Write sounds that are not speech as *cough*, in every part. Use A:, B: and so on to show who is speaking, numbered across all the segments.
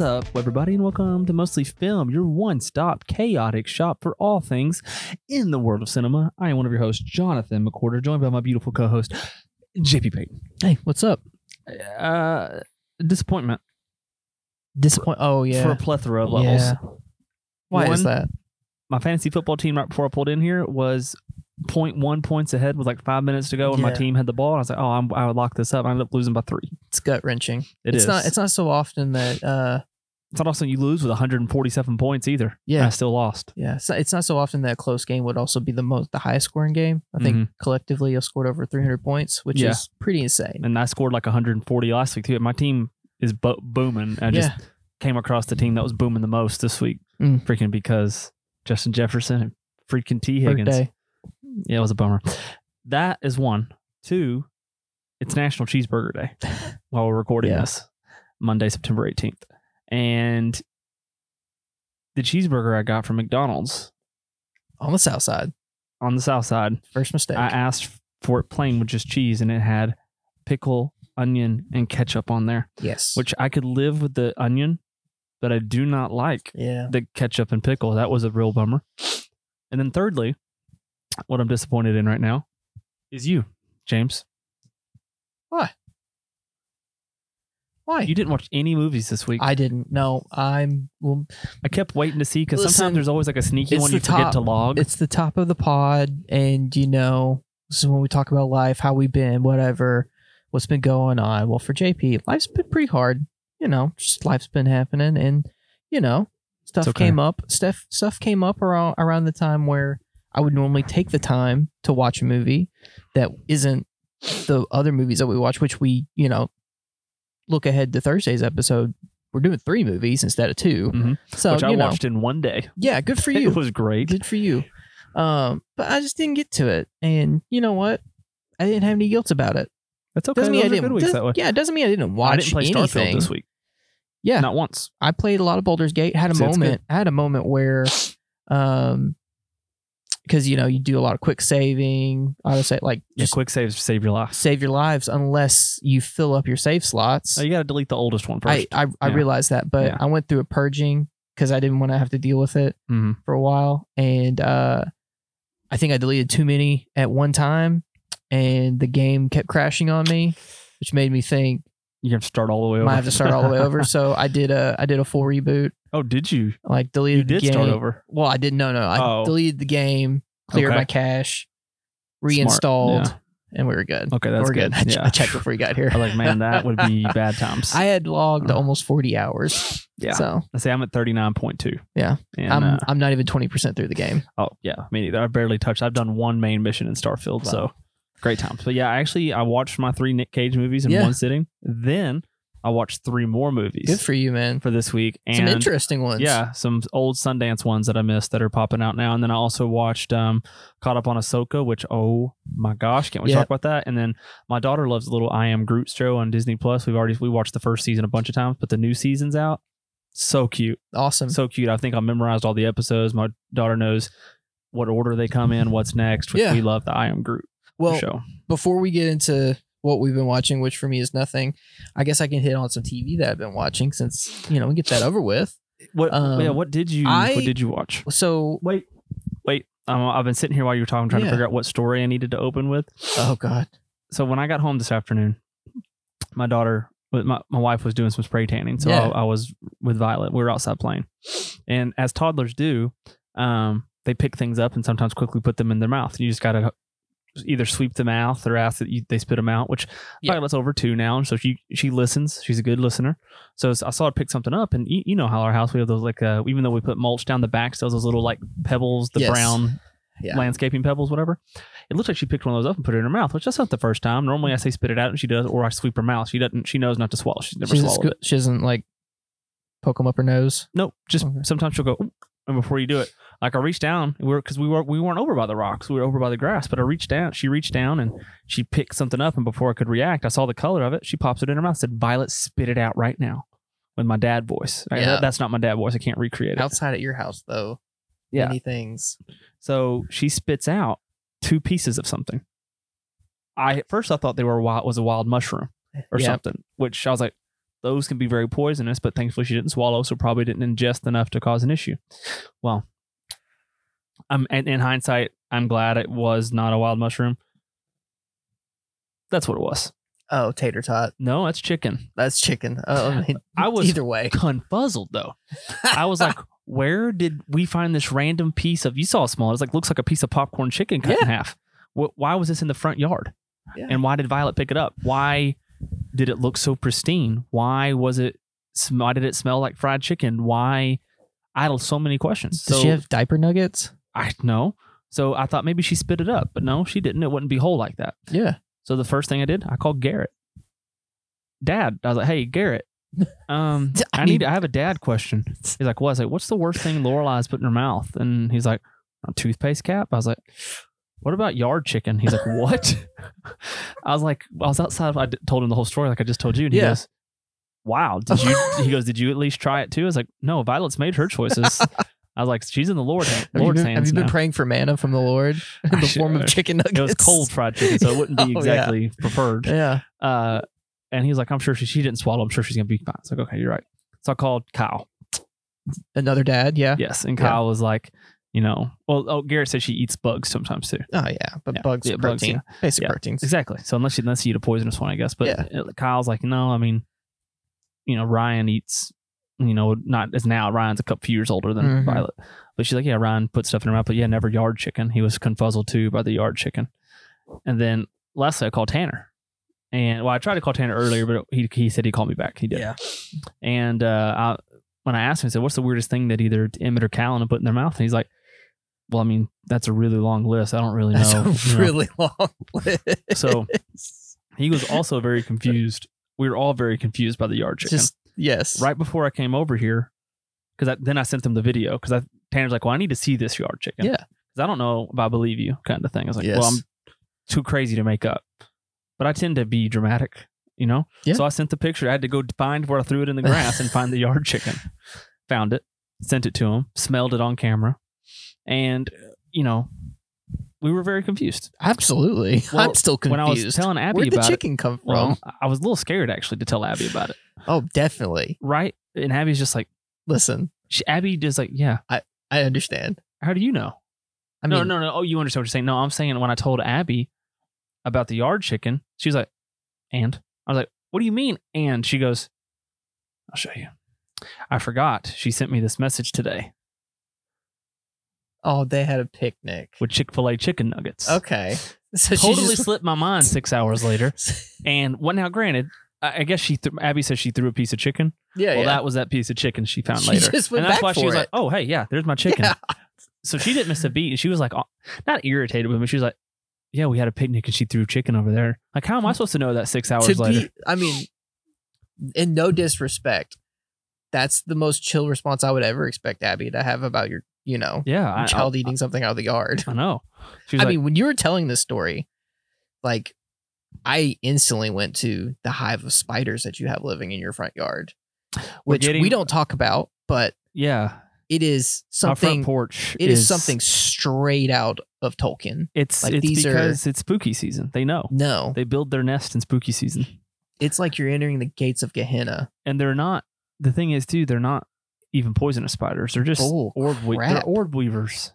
A: What's up, everybody, and welcome to Mostly Film, your one stop chaotic shop for all things in the world of cinema. I am one of your hosts, Jonathan McCorder, joined by my beautiful co host, JP Payton.
B: Hey, what's up?
A: Uh, disappointment
B: Disappoint. Oh yeah.
A: for a plethora of levels.
B: Yeah. Why is that?
A: My fantasy football team, right before I pulled in here, was 0.1 points ahead with like five minutes to go, and my
B: Yeah.
A: team had the ball. And I was like, oh, I'm, I would lock this up. I ended up losing by three.
B: It's gut wrenching.
A: It
B: it's
A: is.
B: not. It's not so often that. uh
A: It's not also you lose with 147 points either.
B: Yeah.
A: I still lost.
B: Yeah. It's not, it's not so often that a close game would also be the most the highest scoring game. I think
A: Mhm.
B: collectively you've scored over 300 points, which
A: Yeah.
B: is pretty insane.
A: and I scored like 140 last week too. My team is bo- booming. I just came across the team that was booming the most this week,
B: Mm.
A: freaking because Justin Jefferson and freaking Tee Higgins.
B: Birthday.
A: Yeah, it was a bummer. That is one. Two, it's National Cheeseburger Day *laughs* while we're recording
B: Yeah.
A: this Monday, September 18th, and the cheeseburger I got from McDonald's
B: On the south side.
A: on the south side.
B: First mistake.
A: I asked for it plain with just cheese, and it had pickle, onion, and ketchup on there.
B: yes.
A: which I could live with the onion, but I do not like
B: Yeah.
A: the ketchup and pickle. That was a real bummer. And then thirdly, what I'm disappointed in right now is you, James.
B: Why?
A: You didn't watch any movies this week. I,
B: didn't. No. I'm. Well, I
A: kept waiting to see because sometimes there's always like a sneaky one you forget
B: top.
A: to log.
B: it's the top of the pod, and you know, this is when we talk about life, how we've been, whatever, what's been going on. Well, for JP, life's been pretty hard. You know, just life's been happening, and you know, stuff
A: okay.
B: came up. Stuff stuff came up around around the time where I would normally take the time to watch a movie that isn't the other movies that we watch, which we, you know, look ahead to Thursday's episode. We're doing three movies instead of 2
A: Mhm.
B: So
A: which I
B: you know,
A: watched in one day.
B: yeah, good for *laughs* you.
A: It was great.
B: Good for you. Um, but I just didn't get to it, and you know what? I didn't have any guilt about it.
A: That's okay.
B: Doesn't mean I
A: Those are good
B: didn't. does-
A: that way.
B: yeah, it doesn't mean I didn't watch
A: I didn't play
B: anything.
A: Starfield this week.
B: Yeah,
A: Not once.
B: I played a lot of Baldur's Gate. Had a moment. I had a moment where, um, because you know you do a lot of quick saving. I would say like
A: Yeah,
B: just
A: quick saves save your life.
B: save your lives unless you fill up your save slots.
A: Oh, you got to delete the oldest one
B: I
A: first.
B: I, I realized that, but
A: Yeah.
B: I went through a purging because I didn't want to have to deal with it
A: Mhm.
B: for a while, and uh, I think I deleted too many at one time, and the game kept crashing on me, which made me think
A: You have to start all the way
B: I
A: over.
B: might have to start all the way over. *laughs* So I did a I did a full reboot,
A: oh, did you?
B: like
A: You
B: deleted
A: did
B: the game.
A: start over.
B: Well, I didn't. No, no, I
A: Oh.
B: deleted the game, cleared
A: Okay.
B: my cache, reinstalled,
A: Yeah.
B: and we were good.
A: Okay, that's
B: we're
A: good. *laughs*
B: I,
A: Yeah.
B: I checked before you got here.
A: I like, man, that would be *laughs* bad times.
B: I had logged
A: Uh.
B: almost forty hours.
A: yeah.
B: So
A: I say I'm at 39.2.
B: Yeah.
A: And,
B: I'm
A: uh,
B: I'm not even twenty percent through the game.
A: oh, yeah. Me neither. I've barely touched. I've done one main mission in Starfield. So great times. But yeah, I actually, I watched my three Nick Cage movies in
B: Yeah.
A: one sitting. Then I watched three more movies
B: Good for you, man.
A: for this week. And
B: Some interesting ones.
A: Yeah, some old Sundance ones that I missed that are popping out now. And then I also watched um Caught Up on Ahsoka, which oh my gosh, can't we
B: Yeah.
A: talk about that? And then my daughter loves the little I Am Groot show on Disney Plus. We've already we watched the first season a bunch of times, but the new season's out. So cute.
B: Awesome.
A: So cute. I think I memorized all the episodes. My daughter knows what order they come in, what's next. Which
B: Yeah.
A: we love the I Am Groot
B: well,
A: show.
B: before we get into what we've been watching, which for me is nothing, I guess I can hit on some TV that I've been watching since you know we get that over with.
A: What
B: um,
A: yeah, what did you
B: I-
A: what did you watch?
B: So,
A: Wait. Wait. Um, I've been sitting here while you were talking, trying to figure out what story I needed to open with.
B: oh god,
A: so when I got home this afternoon, my daughter, my, my wife was doing some spray tanning. So
B: Yeah.
A: I, I was with Violet. We were outside playing. And as toddlers do, um, they pick things up and sometimes quickly put them in their mouth. You just got to either sweep the mouth or ask that you, they spit them out, which
B: Yeah.
A: Violet's over two now. So she, she listens. She's a good listener. So I saw her pick something up. And you, you know how our house, we have those like, uh, even though we put mulch down the back, still those little like pebbles, the
B: Yes.
A: brown
B: Yeah.
A: landscaping pebbles, whatever. It looks like she picked one of those up and put it in her mouth, which that's not the first time. Normally, I say spit it out, and she does, or I sweep her mouth. She doesn't. She knows not to swallow. She's never
B: she doesn't,
A: swallowed.
B: sco- she doesn't like poke them up her nose.
A: Nope. Just
B: Okay.
A: sometimes she'll go, and before you do it, like I reached down, we were because we were we weren't over by the rocks, we were over by the grass. But I reached down. She reached down and she picked something up, and before I could react, I saw the color of it. She pops it in her mouth. Said, "Violet, spit it out right now." With my dad voice. Right,
B: Yeah.
A: that- that's not my dad voice. I can't recreate it.
B: Outside at your house, though,
A: Yeah.
B: many things.
A: So she spits out two pieces of something. I at first I thought they were wild was a wild mushroom or
B: Yeah.
A: something, which I was like, those can be very poisonous, but thankfully she didn't swallow, so probably didn't ingest enough to cause an issue. Well, I'm in, in hindsight, I'm glad it was not a wild mushroom. That's what it was.
B: Oh, tater tot.
A: No, that's chicken.
B: That's chicken. Oh, I, mean, *laughs*
A: I was
B: either way.
A: confuzzled though. *laughs* I was like, where did we find this random piece of? You saw a small. It's like looks like a piece of popcorn chicken cut in half. Why was this in the front yard?
B: Yeah.
A: And why did Violet pick it up? Why did it look so pristine? Why was it? Why did it smell like fried chicken? Why? I had so many questions.
B: Does
A: so
B: she have diaper nuggets?
A: I know. So I thought maybe she spit it up, but no, she didn't. It wouldn't be whole like that.
B: Yeah.
A: So the first thing I did, I called Garrett. Dad, I was like, "Hey, Garrett, *laughs* um,
B: I
A: I need.
B: mean-
A: I have a dad question." He's like, "What?" I was like, "What's the worst thing Lorelai's put in her mouth?" And he's like, "A toothpaste cap." I was like, "What about yard chicken?" He's like, "What?" *laughs* I was like, I was outside. I told him the whole story, like I just told you. And he
B: Yeah.
A: goes, "Wow, did you?" *laughs* he goes, "Did you at least try it too?" I was like, "No, Violet's made her choices." *laughs* I was like, "She's in the Lord
B: Have you been,
A: hands
B: have you been
A: now."
B: praying for manna from the Lord in the
A: should-
B: form of chicken nuggets?
A: it was cold fried chicken, so it wouldn't be
B: Oh, yeah.
A: exactly preferred.
B: Yeah.
A: Uh, and he's like, I'm sure she, she didn't swallow. I'm sure she's gonna be fine. It's like, okay, you're right. So I called Kyle.
B: Another dad. Yeah.
A: Yes, and
B: Yeah.
A: Kyle was like, you know, well, oh, Garrett said she eats bugs sometimes too.
B: Oh yeah, but
A: Yeah.
B: bugs,
A: Yeah, bugs,
B: protein, basic
A: Yeah.
B: proteins.
A: Exactly. So unless you unless you eat a poisonous one, I guess. But Kyle's like, no, I mean, you know, Ryan eats. You know, not as now. Ryan's a couple few years older than
B: Mhm.
A: Violet, but she's like, yeah, Ryan put stuff in her mouth, but yeah, never yard chicken. He was confuzzled too by the yard chicken. And then lastly, I called Tanner, and well, I tried to call Tanner earlier, but he he said he called me back. He did.
B: Yeah.
A: And uh, I, when I asked him, I said, "What's the weirdest thing that either Emmett or Callan have put in their mouth?" And he's like, "Well, I mean, that's a really long list. I don't really know.
B: That's
A: know."
B: a
A: you know.
B: really long *laughs* list.
A: So he was also very confused. We were all very confused by the yard chicken.
B: just yes,
A: right before I came over here, because then I sent them the video because I Tanner's like, "Well, I need to see this yard chicken."
B: Yeah.
A: because I don't know if I believe you, kind of thing. I was like,
B: Yes.
A: "Well, I'm too crazy to make up," but I tend to be dramatic, you know.
B: Yeah.
A: So I sent the picture. I had to go find where I threw it in the *laughs* grass and find the yard chicken. Found it, sent it to him, smelled it on camera, and you know, we were very confused.
B: Absolutely. *laughs*
A: Well,
B: I'm still confused.
A: When I was telling Abby
B: Where'd the
A: about
B: chicken come
A: it,
B: from?
A: well, I was a little scared actually to tell Abby about it.
B: oh, definitely.
A: Right, and Abby's just like,
B: Listen,
A: she, Abby just like, yeah.
B: I I understand.
A: How do you know?
B: I
A: no, no, no. Oh, you understand what you're saying? No, I'm saying when I told Abby about the yard chicken, she was like, "And?" I was like, "What do you mean?" And she goes, "I'll show you." I forgot. She sent me this message today
B: oh, they had a picnic.
A: with Chick Fil A chicken nuggets.
B: Okay, *laughs* so she
A: totally
B: just- *laughs*
A: slipped my mind six hours later. *laughs* And what now? Granted, I, I guess she th- Abby says she threw a piece of chicken.
B: yeah,
A: well,
B: yeah.
A: that was that piece of chicken she found
B: She
A: later,
B: just went
A: and that's
B: back
A: why she
B: for
A: was
B: it.
A: like, "Oh, hey, yeah, there's my chicken."
B: Yeah.
A: So she didn't miss a beat. And she was like, uh, not irritated with me. She was like, "Yeah, we had a picnic and she threw chicken over there." Like, how am I supposed to know that six hours
B: to
A: later?
B: be, I mean, in no disrespect, that's the most chill response I would ever expect Abby to have about your, you know,
A: yeah,
B: your
A: I,
B: child eating something out of the yard.
A: I, know. *laughs*
B: I
A: like,
B: mean, when you were telling this story, like, I instantly went to the hive of spiders that you have living in your front yard, which
A: getting-
B: we don't talk about, but
A: yeah,
B: it is something.
A: porch.
B: It is something straight out of Tolkien.
A: It's
B: like,
A: it's
B: these are-
A: because it's spooky season. They know
B: No,
A: they build their nest in spooky season,
B: it's like you're entering the gates of Gehenna.
A: and they're not. The thing is, too, they're not even poisonous spiders. They're just
B: Oh,
A: orb. We- they're orb weavers.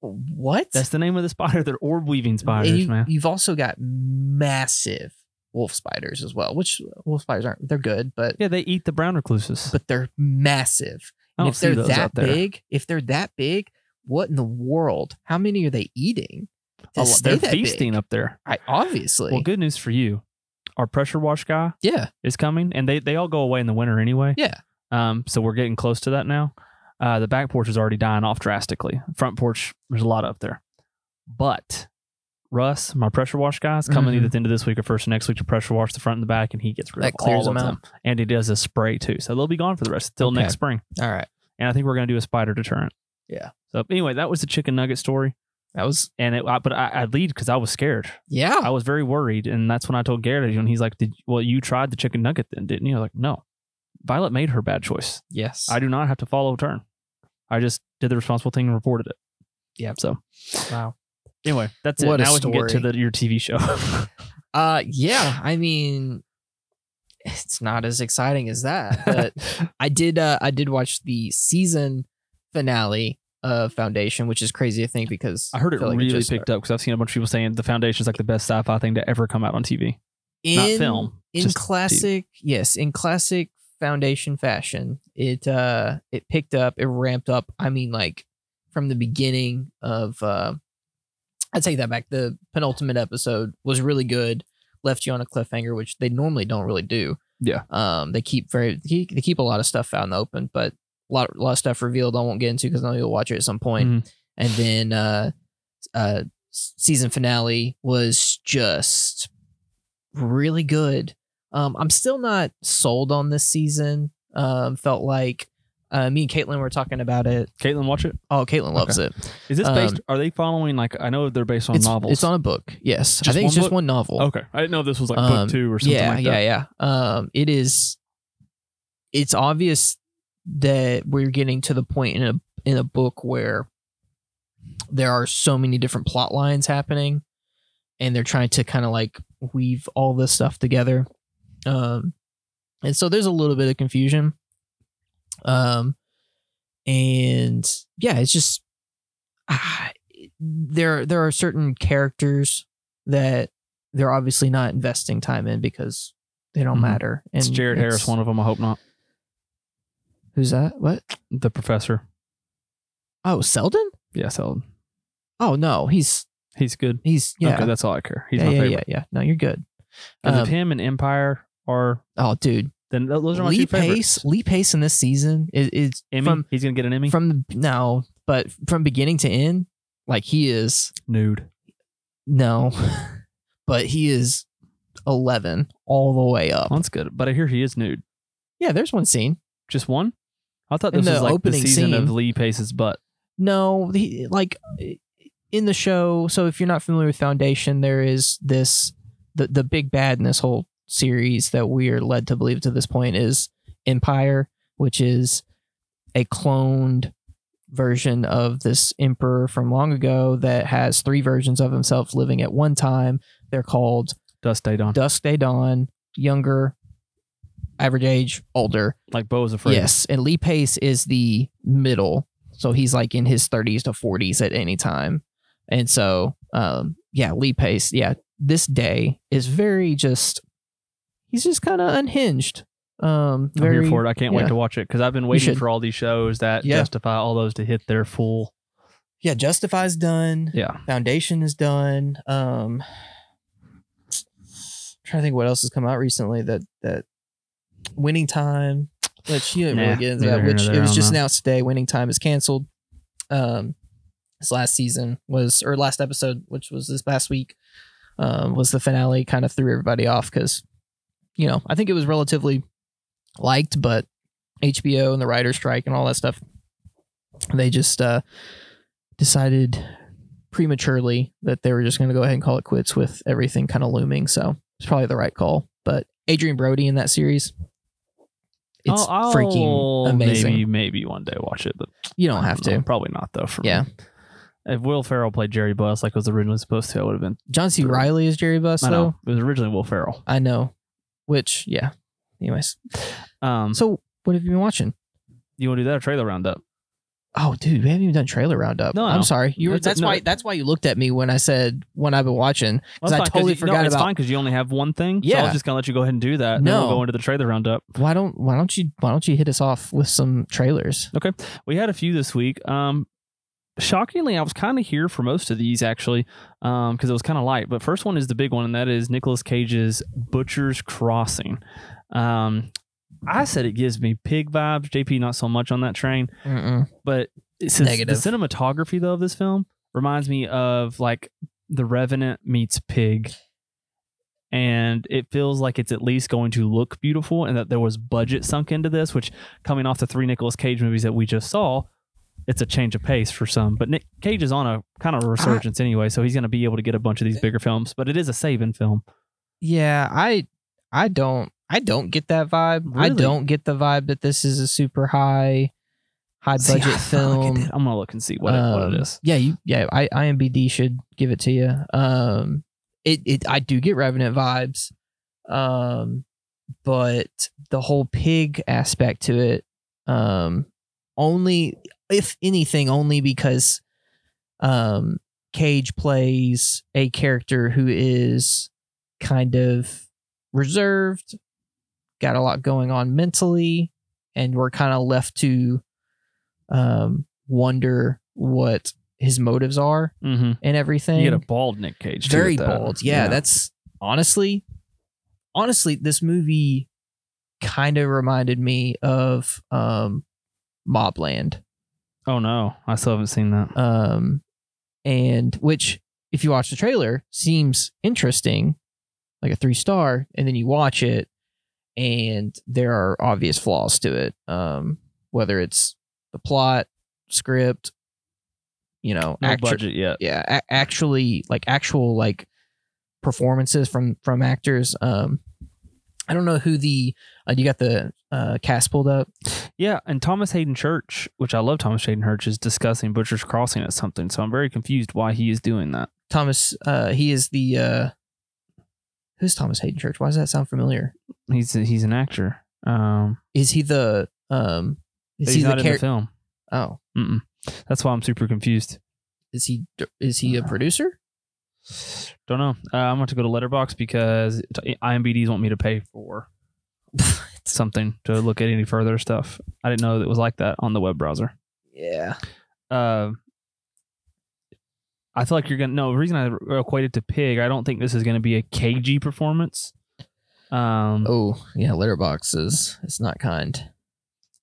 B: What?
A: That's the name of the spider. They're orb weaving spiders,
B: you,
A: man.
B: You've also got massive wolf spiders as well, which wolf spiders aren't. They're good, but
A: Yeah, they eat the brown recluses.
B: but they're massive.
A: I
B: And if they're that big, if they're that big, what in the world? How many are they eating? stay
A: they're feasting
B: big?
A: up there.
B: I obviously.
A: Well, good news for you. Our pressure wash guy
B: Yeah,
A: is coming, and they they all go away in the winter anyway.
B: yeah.
A: Um, so we're getting close to that now. Uh, the back porch is already dying off drastically. Front porch, there's a lot up there. But Russ, my pressure wash guy, is coming
B: Mhm.
A: either at the end of this week or first of next week to pressure wash the front and the back, and he gets rid
B: That
A: of
B: clears
A: all
B: them
A: of them. And he does a spray too, so they'll be gone for the rest till
B: Okay.
A: next spring.
B: All right.
A: And I think we're gonna do a spider deterrent.
B: Yeah.
A: So anyway, that was the chicken nugget story,
B: That was
A: and it. I, but I, I lead because I was scared.
B: yeah.
A: I was very worried, and that's when I told Garrett, and he's like, "Did well? You tried the chicken nugget then, didn't you?" I was like, "No, Violet made her bad choice.
B: yes.
A: I do not have to follow a turn. I just did the responsible thing and reported it."
B: Yeah.
A: So
B: wow.
A: anyway, that's it.
B: What
A: now we can get to the, your TV show. *laughs*
B: Uh, yeah. I mean, it's not as exciting as that. But *laughs* I did uh I did watch the season finale of Foundation, which is crazy to think because
A: I heard it
B: feel like
A: really
B: just
A: picked up because I've seen a bunch of people saying the Foundation is like the best sci-fi thing to ever come out on TV, not
B: in,
A: film.
B: in classic yes in classic foundation fashion. It uh it picked up it ramped up i mean like from the beginning of uh i take that back. The penultimate episode was really good left you on a cliffhanger which they normally don't really do.
A: Yeah.
B: um they keep very they keep, they keep a lot of stuff out in the open but a lot, a lot of stuff revealed i won't get into because i know you'll watch it at some point.
A: Mhm.
B: and then uh uh season finale was just really good um i'm still not sold on this season um felt like uh me and caitlin were talking about it
A: Caitlin, watch it.
B: oh caitlin loves it
A: Is this based?
B: Um,
A: are they following like I know they're based on
B: it's,
A: novels.
B: it's on a book yes i think it's just
A: book?
B: one novel
A: Okay, I didn't know if this was like
B: Um,
A: book two or something
B: yeah
A: like
B: yeah
A: that.
B: yeah um it is it's obvious that we're getting to the point in a in a book where there are so many different plot lines happening and they're trying to kind of like weave all this stuff together um and so there's a little bit of confusion um and yeah it's just ah, there there are certain characters that they're obviously not investing time in because they don't
A: Mhm.
B: matter and
A: It's Jared Harris, one of them. I hope not.
B: who's that what
A: The professor.
B: oh Seldon
A: Yeah, so
B: oh no he's
A: he's good.
B: he's yeah
A: Okay, that's all I care. He's
B: yeah,
A: my
B: yeah,
A: favorite.
B: yeah yeah no you're good Um,
A: him and Empire are,
B: oh dude
A: then those are my
B: Lee
A: two
B: Pace
A: favorites.
B: Lee Pace in this season is, is
A: Emmy,
B: from
A: he's gonna get an Emmy.
B: from the no but from beginning to end like he is
A: Nude.
B: no *laughs* but he is 11 all the way up
A: that's good. But I hear he is nude.
B: yeah there's one scene
A: Just one. I thought this was like the
B: opening
A: season of Lee Pace's butt.
B: No, the, like in the show. So if you're not familiar with Foundation, there is this the the big bad in this whole series that we are led to believe to this point is Empire, which is a cloned version of this emperor from long ago that has three versions of himself living at one time. They're called
A: Dusk Day Dawn.
B: Dusk Day Dawn, younger, average age, older.
A: Like Bo was afraid.
B: Yes, and Lee Pace is the middle, so he's like in his 30s to 40s at any time, and so um, yeah, Lee Pace, yeah, this day is very just he's just kind of unhinged. Um,
A: I'm here for it. I can't wait to watch it because I've been waiting for all these shows that
B: Yeah.
A: justify all those to hit their full.
B: yeah. Justify's done.
A: Yeah.
B: Foundation is done. Um, trying to think what else has come out recently that that Winning Time, which you didn't
A: Nah,
B: really get into that. Which it was just announced today. Winning Time is canceled. Um, this last season was or last episode, which was this past week, um, was the finale. Kind of threw everybody off because, you know, I think it was relatively liked, but HBO and the writer's strike and all that stuff, they just uh, decided prematurely that they were just going to go ahead and call it quits with everything kind of looming. So it's probably the right call. But Adrien Brody in that series, it's
A: I'll- I'll
B: freaking amazing.
A: Maybe, maybe one day watch it, but
B: you don't have
A: know.
B: to.
A: Probably not though. For
B: Yeah.
A: me. If Will Ferrell played Jerry Buss like it was originally supposed to, I would have been.
B: John C. Reilly is Jerry Buss,
A: I
B: though.
A: know it was originally Will Ferrell.
B: I know. Which, yeah. Anyways,
A: Um,
B: so what have you been watching?
A: you want to do that or trailer roundup?
B: Oh, dude, we haven't even done trailer roundup.
A: No,
B: I'm
A: no.
B: sorry. You were,
A: That's-
B: that's
A: no.
B: why. That's why you looked at me when I said when I've been watching.
A: Well,
B: 'Cause I totally
A: you,
B: forgot
A: no, It's
B: about-
A: fine because you only have one thing. so I
B: Yeah.
A: was just gonna let you go ahead and do that. and
B: No.
A: we'll go into the trailer roundup.
B: Why don't Why don't you Why don't you hit us off with some trailers?
A: Okay, we had a few this week. Um, shockingly, I was kind of here for most of these actually, um, because it was kind of light. But first one is the big one, and that is Nicolas Cage's Butcher's Crossing. Um, I said it gives me pig vibes. JP not so much on that train,
B: Mm-mm.
A: but it's the cinematography though of this film reminds me of like The Revenant meets Pig. And it feels like it's at least going to look beautiful, and that there was budget sunk into this. Which, coming off the three Nicolas Cage movies that we just saw, it's a change of pace for some. But Nick Cage is on a kind of a resurgence anyway, so he's going to be able to get a bunch of these bigger films. But it is a saving film.
B: Yeah, I I don't I don't get that vibe. I don't get the vibe that this is a super high high
A: See,
B: budget
A: I felt like
B: film.
A: I'm gonna look and see what, it, what
B: Um,
A: it is.
B: Yeah, you yeah, I IMBD should give it to you. Um it it I do get Revenant vibes. Um but the whole pig aspect to it, um, only if anything, only because um, Cage plays a character who is kind of reserved, got a lot going on mentally, and we're kind of left to um, wonder what his motives are
A: Mm-hmm.
B: and everything.
A: You get a bald Nick Cage. too,
B: Very
A: bald.
B: bold. Yeah, that's honestly, honestly, this movie kind of reminded me of um, Mobland.
A: Oh no, I still haven't seen that.
B: Um, and which, if you watch the trailer, seems interesting, like a three star, and then you watch it, and there are obvious flaws to it. Um, whether it's the plot, script, you know,
A: No
B: actor-
A: budget yet.
B: yeah a- actually like actual like performances from from actors um i don't know who the uh, you got the uh cast pulled up
A: Yeah, and Thomas Haden Church, which I love Thomas Haden Church, is discussing Butcher's Crossing at something. So I'm very confused why he is doing that.
B: thomas uh he is the uh who's thomas haden church why does that sound familiar
A: He's he's an actor. Um,
B: is he the um is
A: but
B: he
A: he's
B: the
A: not in the film.
B: oh
A: Mm-mm. That's why I'm super confused.
B: is he is he a producer
A: Don't know. Uh, I'm going to go to Letterboxd because IMBD's want me to pay for *laughs* something to look at any further stuff. I didn't know that it was like that on the web browser.
B: yeah
A: uh, I feel like you're gonna no the reason I equate it to pig. I don't think this is gonna be a cagey performance. Um,
B: oh yeah Letterboxd is it's not kind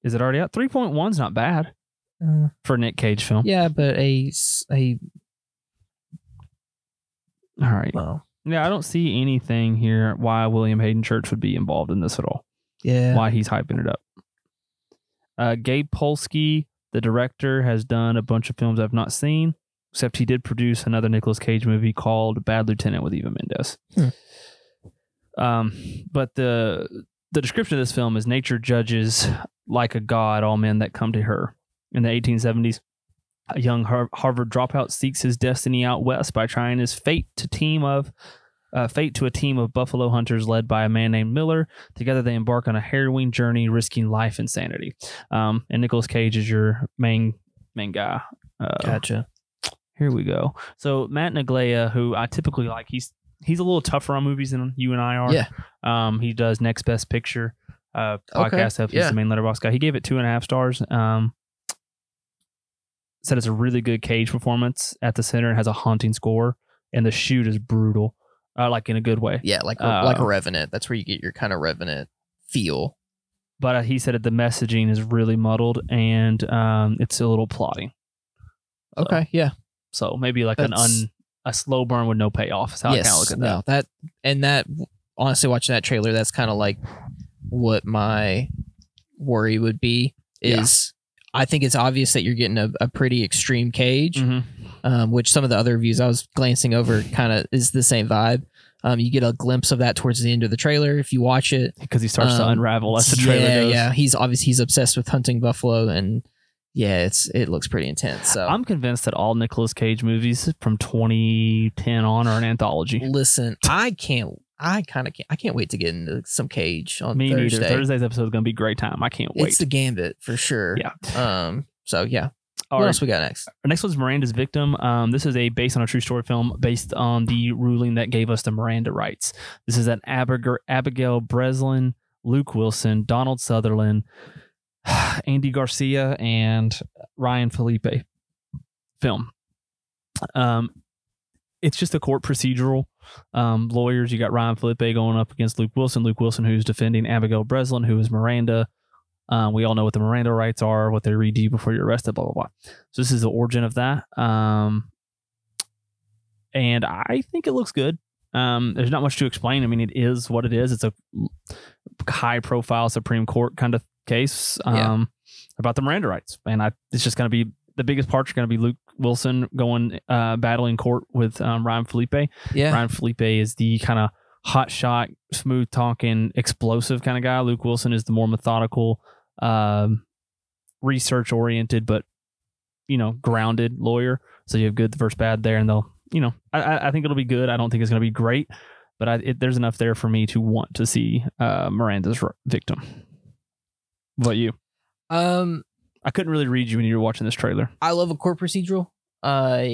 A: is it already out? Three point one's not bad
B: uh,
A: for a Nick Cage film.
B: yeah but a a
A: All right.
B: well
A: Yeah, I don't see anything here why William Haden Church would be involved in this at all.
B: yeah
A: Why he's hyping it up. Uh, Gabe Polsky, the director, has done a bunch of films I've not seen, except he did produce another Nicolas Cage movie called Bad Lieutenant with Eva Mendes.
B: Hmm.
A: Um, but the the description of this film is nature judges like a god all men that come to her. In the 1870s, a young Har- Harvard dropout seeks his destiny out west by trying his fate to team of uh, fate to a team of buffalo hunters led by a man named Miller. Together, they embark on a harrowing journey, risking life and sanity. Um, and Nicolas Cage is your main main guy. Uh,
B: gotcha
A: here we go. So Matt Neglia, who I typically like, he's he's a little tougher on movies than you and I are.
B: Yeah.
A: Um, he does Next Best Picture uh
B: Okay,
A: podcast stuff. He's
B: yeah.
A: the main Letterboxd guy. He gave it two and a half stars. Um, said it's a really good Cage performance at the center. It has a haunting score, and the shoot is brutal, uh, like in a good way.
B: Yeah, like
A: Uh,
B: like a revenant. That's where you get your kind of revenant feel.
A: But uh, he said that the messaging is really muddled and um, it's a little plotting. So-
B: Okay, yeah.
A: So maybe like an un a slow burn with no payoff. Is how I kind of look at that.
B: no, that and that honestly, watching that trailer, that's kind of like what my worry would be. Is I think it's obvious that you're getting a, a pretty extreme cage,
A: Mhm.
B: um, which some of the other reviews I was glancing over kind of is the same vibe. Um, you get a glimpse of that towards the end of the trailer if you watch it.
A: because he starts to
B: Um,
A: unravel as the trailer
B: yeah,
A: goes.
B: yeah. He's obviously he's obsessed with hunting buffalo, and yeah, it's it looks pretty intense. So
A: I'm convinced that all Nicolas Cage movies from 2010 on are an anthology.
B: listen, I can't. I kind of can't. I can't wait to get into some cage on
A: Me
B: Thursday.
A: neither. Thursday's episode is going to be a great time. I can't wait.
B: It's the gambit for sure.
A: yeah.
B: Um. So yeah.
A: All
B: what
A: right.
B: else we got next?
A: Our next one's Miranda's Victim. Um, this is a based on a true story film based on the ruling that gave us the Miranda rights. This is an Abigail, Abigail Breslin, Luke Wilson, Donald Sutherland, *sighs* Andy Garcia, and Ryan Phillippe film. Um, it's just a court procedural. Um, lawyers, you got Ryan Phillippe going up against Luke Wilson. Luke Wilson, who's defending Abigail Breslin, who is Miranda. Um, we all know what the Miranda rights are, what they read to you before you're arrested, blah blah blah. So this is the origin of that. Um, and I think it looks good. Um, there's not much to explain. I mean, it is what it is. It's a high profile Supreme Court kind of case um,
B: Yeah.
A: about the Miranda rights, and I it's just going to be the biggest parts are going to be Luke Wilson going uh, battling court with um, Ryan Phillippe.
B: Yeah.
A: Ryan Phillippe is the kind of hot shot, smooth talking, explosive kind of guy. Luke Wilson is the more methodical, um, research oriented, but you know, grounded lawyer. So you have good versus bad there, and they'll, you know, I- I, think it'll be good. I don't think it's going to be great, but I, it, there's enough there for me to want to see uh, Miranda's r- victim. What about you?
B: Um,
A: I couldn't really read you when you were watching this trailer.
B: I love a court procedural. Uh,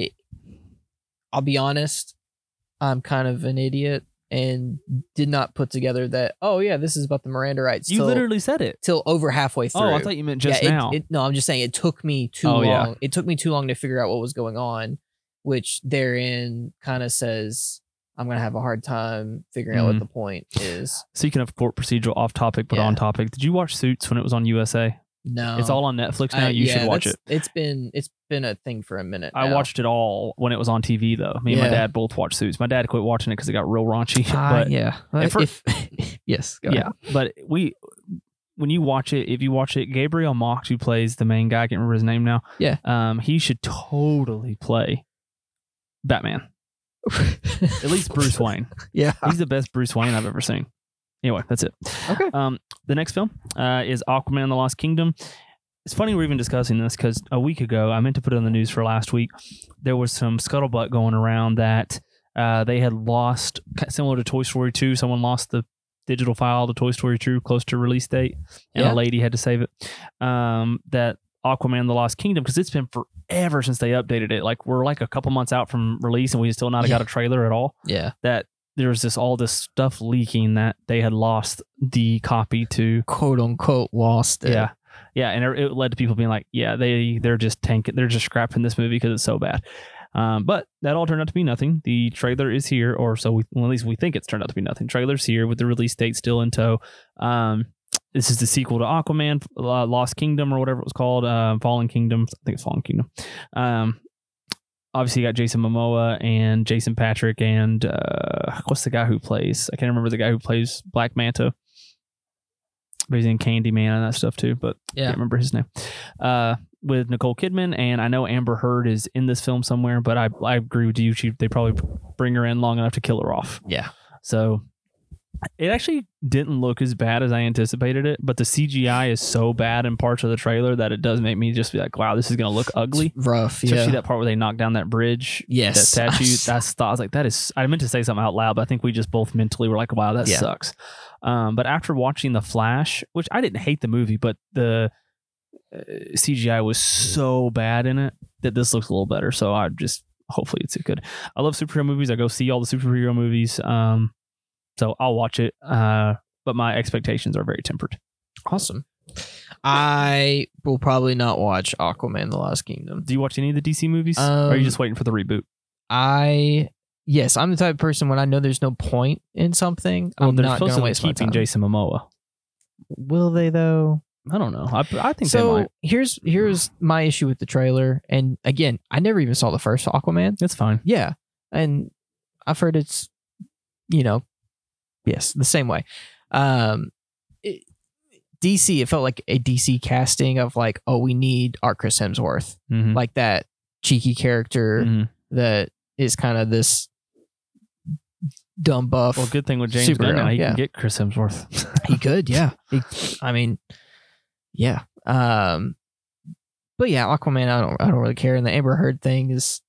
B: I'll be honest, I'm kind of an idiot and did not put together that. Oh yeah, this is about the Miranda rights.
A: You
B: till,
A: literally said it.
B: till over halfway through.
A: Oh, I thought you meant just
B: yeah, it-
A: now.
B: It, no, I'm just saying it took me too
A: Oh,
B: long.
A: yeah.
B: It took me too long to figure out what was going on, which therein kind of says I'm gonna have a hard time figuring out
A: Mhm.
B: what the point is.
A: Speaking of court procedural, off topic but
B: Yeah.
A: on topic. Did you watch Suits when it was on USA?
B: No,
A: It's all on Netflix now.
B: I-
A: you
B: yeah,
A: should watch it.
B: It's been it's been a thing for a minute.
A: I
B: now.
A: watched it all when it was on TV though. Me and my dad both watched Suits. My dad quit watching it because it got real raunchy. *laughs*
B: Ah,
A: but
B: yeah,
A: and for-
B: If- *laughs* yes, go
A: yeah, but we when you watch it, if you watch it, Gabriel Macht, who plays the main guy, I can't remember his name now.
B: Yeah.
A: um, he should totally play Batman. *laughs* At least Bruce Wayne.
B: yeah.
A: He's the best Bruce Wayne I've ever seen. Anyway, that's it.
B: Okay.
A: Um, the next film uh, is Aquaman: and The Lost Kingdom. It's funny we're even discussing this because a week ago I meant to put it on the news for last week. There was some scuttlebutt going around that uh, they had lost, similar to Toy Story 2. Someone lost the digital file to Toy Story 2 close to release date, and
B: Yeah.
A: a lady had to save it. Um, that Aquaman: The Lost Kingdom because it's been forever since they updated it. Like we're like a couple months out from release, and we still not
B: Yeah.
A: got a trailer at all
B: Yeah.
A: that there was this all this stuff leaking that they had lost the copy to.
B: Quote unquote lost it.
A: yeah. Yeah and it, it led to people being like yeah they they're just tanking they're just scrapping this movie because it's so bad. Um, but that all turned out to be nothing. The trailer is here or so we well, at least we think it's turned out to be nothing. Trailer's here with the release date still in tow. Um, this is the sequel to aquaman uh, lost kingdom or whatever it was called uh, fallen kingdom i think it's fallen kingdom. Um, obviously you got Jason Momoa and Jason Patrick and uh, what's the guy who plays? I can't remember the guy who plays Black Manta. But he's in Candyman and that stuff too, but I can't remember his name. Uh, with Nicole Kidman and I know Amber Heard is in this film somewhere, but I I agree with you. She, they probably bring her in long enough to kill her off.
B: Yeah.
A: So it actually didn't look as bad as I anticipated it, but the CGI is so bad in parts of the trailer that it does make me just be like, wow, this is gonna look ugly.
B: It's rough.
A: Especially
B: yeah.
A: that part where they knock down that bridge
B: yes.
A: that statue. *laughs* That's I was like, that is. I meant to say something out loud, but I think we just both mentally were like, wow, that
B: Yeah.
A: sucks. Um, but after watching the Flash, which I didn't hate the movie, but the uh, CGI was so bad in it that this looks a little better. So I just hopefully it's good. I love superhero movies. I go see all the superhero movies. Um, so I'll watch it. Uh, but my expectations are very tempered.
B: awesome. I will probably not watch Aquaman: The Lost Kingdom.
A: Do you watch any of the DC movies? or are you
B: Um,
A: just waiting for the reboot?
B: I yes, I'm the type of person when I know there's no point in something,
A: Well,
B: I'm
A: they're
B: not going to waste
A: keeping. Jason Momoa.
B: Will they though?
A: I don't know. I, I think they
B: so here's here's my issue with the trailer, and again, I never even saw the first Aquaman.
A: That's fine.
B: Yeah, and I've heard it's, you know, yes, the same way. Um, it, DC, it felt like a DC casting of like, oh, we need our Chris Hemsworth,
A: Mhm.
B: like that cheeky character
A: Mhm.
B: that is kind of this dumb buff.
A: Well, good thing with James Gunn now, he
B: yeah.
A: can get Chris Hemsworth. *laughs*
B: He could, yeah. *laughs* He, I mean, yeah. Um, but yeah, Aquaman, I don't, I don't really care. And the Amber Heard thing is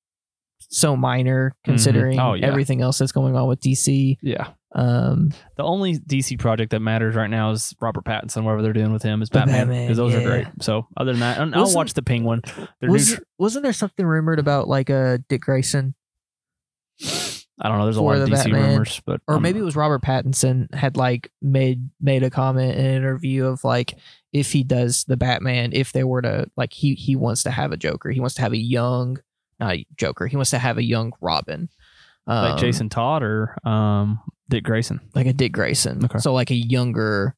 B: so minor considering
A: Oh, yeah.
B: everything else that's going on with DC.
A: yeah.
B: Um,
A: The only DC project that matters right now is Robert Pattinson. Whatever they're doing with him is Batman because those are great. So other than that, and I'll
B: Wasn't-
A: watch the Penguin. Their
B: was,
A: new tr-
B: wasn't there something rumored about like a Dick Grayson,
A: I don't know. There's a lot of DC
B: Batman,
A: rumors, but
B: or
A: um,
B: maybe it was Robert Pattinson had like made made a comment in an interview of like if he does the Batman, if they were to like he he wants to have a Joker, he wants to have a young, not a Joker, he wants to have a young Robin,
A: like
B: Um,
A: Jason Todd or um, Dick Grayson.
B: like a Dick Grayson.
A: Okay.
B: So like a younger,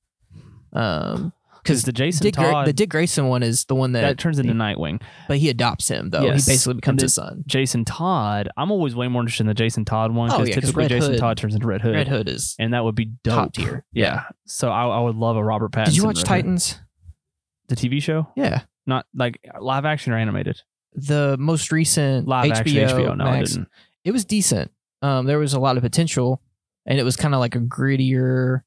B: um,
A: Because the Jason
B: Dick Gra-
A: Todd
B: the Dick Grayson one is the one that,
A: that turns into Nightwing.
B: but he adopts him though.
A: Yes.
B: He basically becomes his son.
A: Jason Todd, I'm always way more interested in the Jason Todd one
B: Oh,
A: because
B: yeah, 'cause
A: typically
B: Red
A: Jason
B: Hood-
A: Todd turns into Red Hood,
B: Red Hood is
A: and that would be dope.
B: top tier.
A: Yeah. So I, I would love a Robert Pattinson.
B: Did you watch
A: Red Hood.
B: Titans?
A: the TV show?
B: Yeah.
A: Not like live action or animated.
B: The most recent
A: Live
B: HBO,
A: action HBO. No, I
B: Max,
A: didn't.
B: it was decent. Um, there was a lot of potential, and it was kind of like a grittier.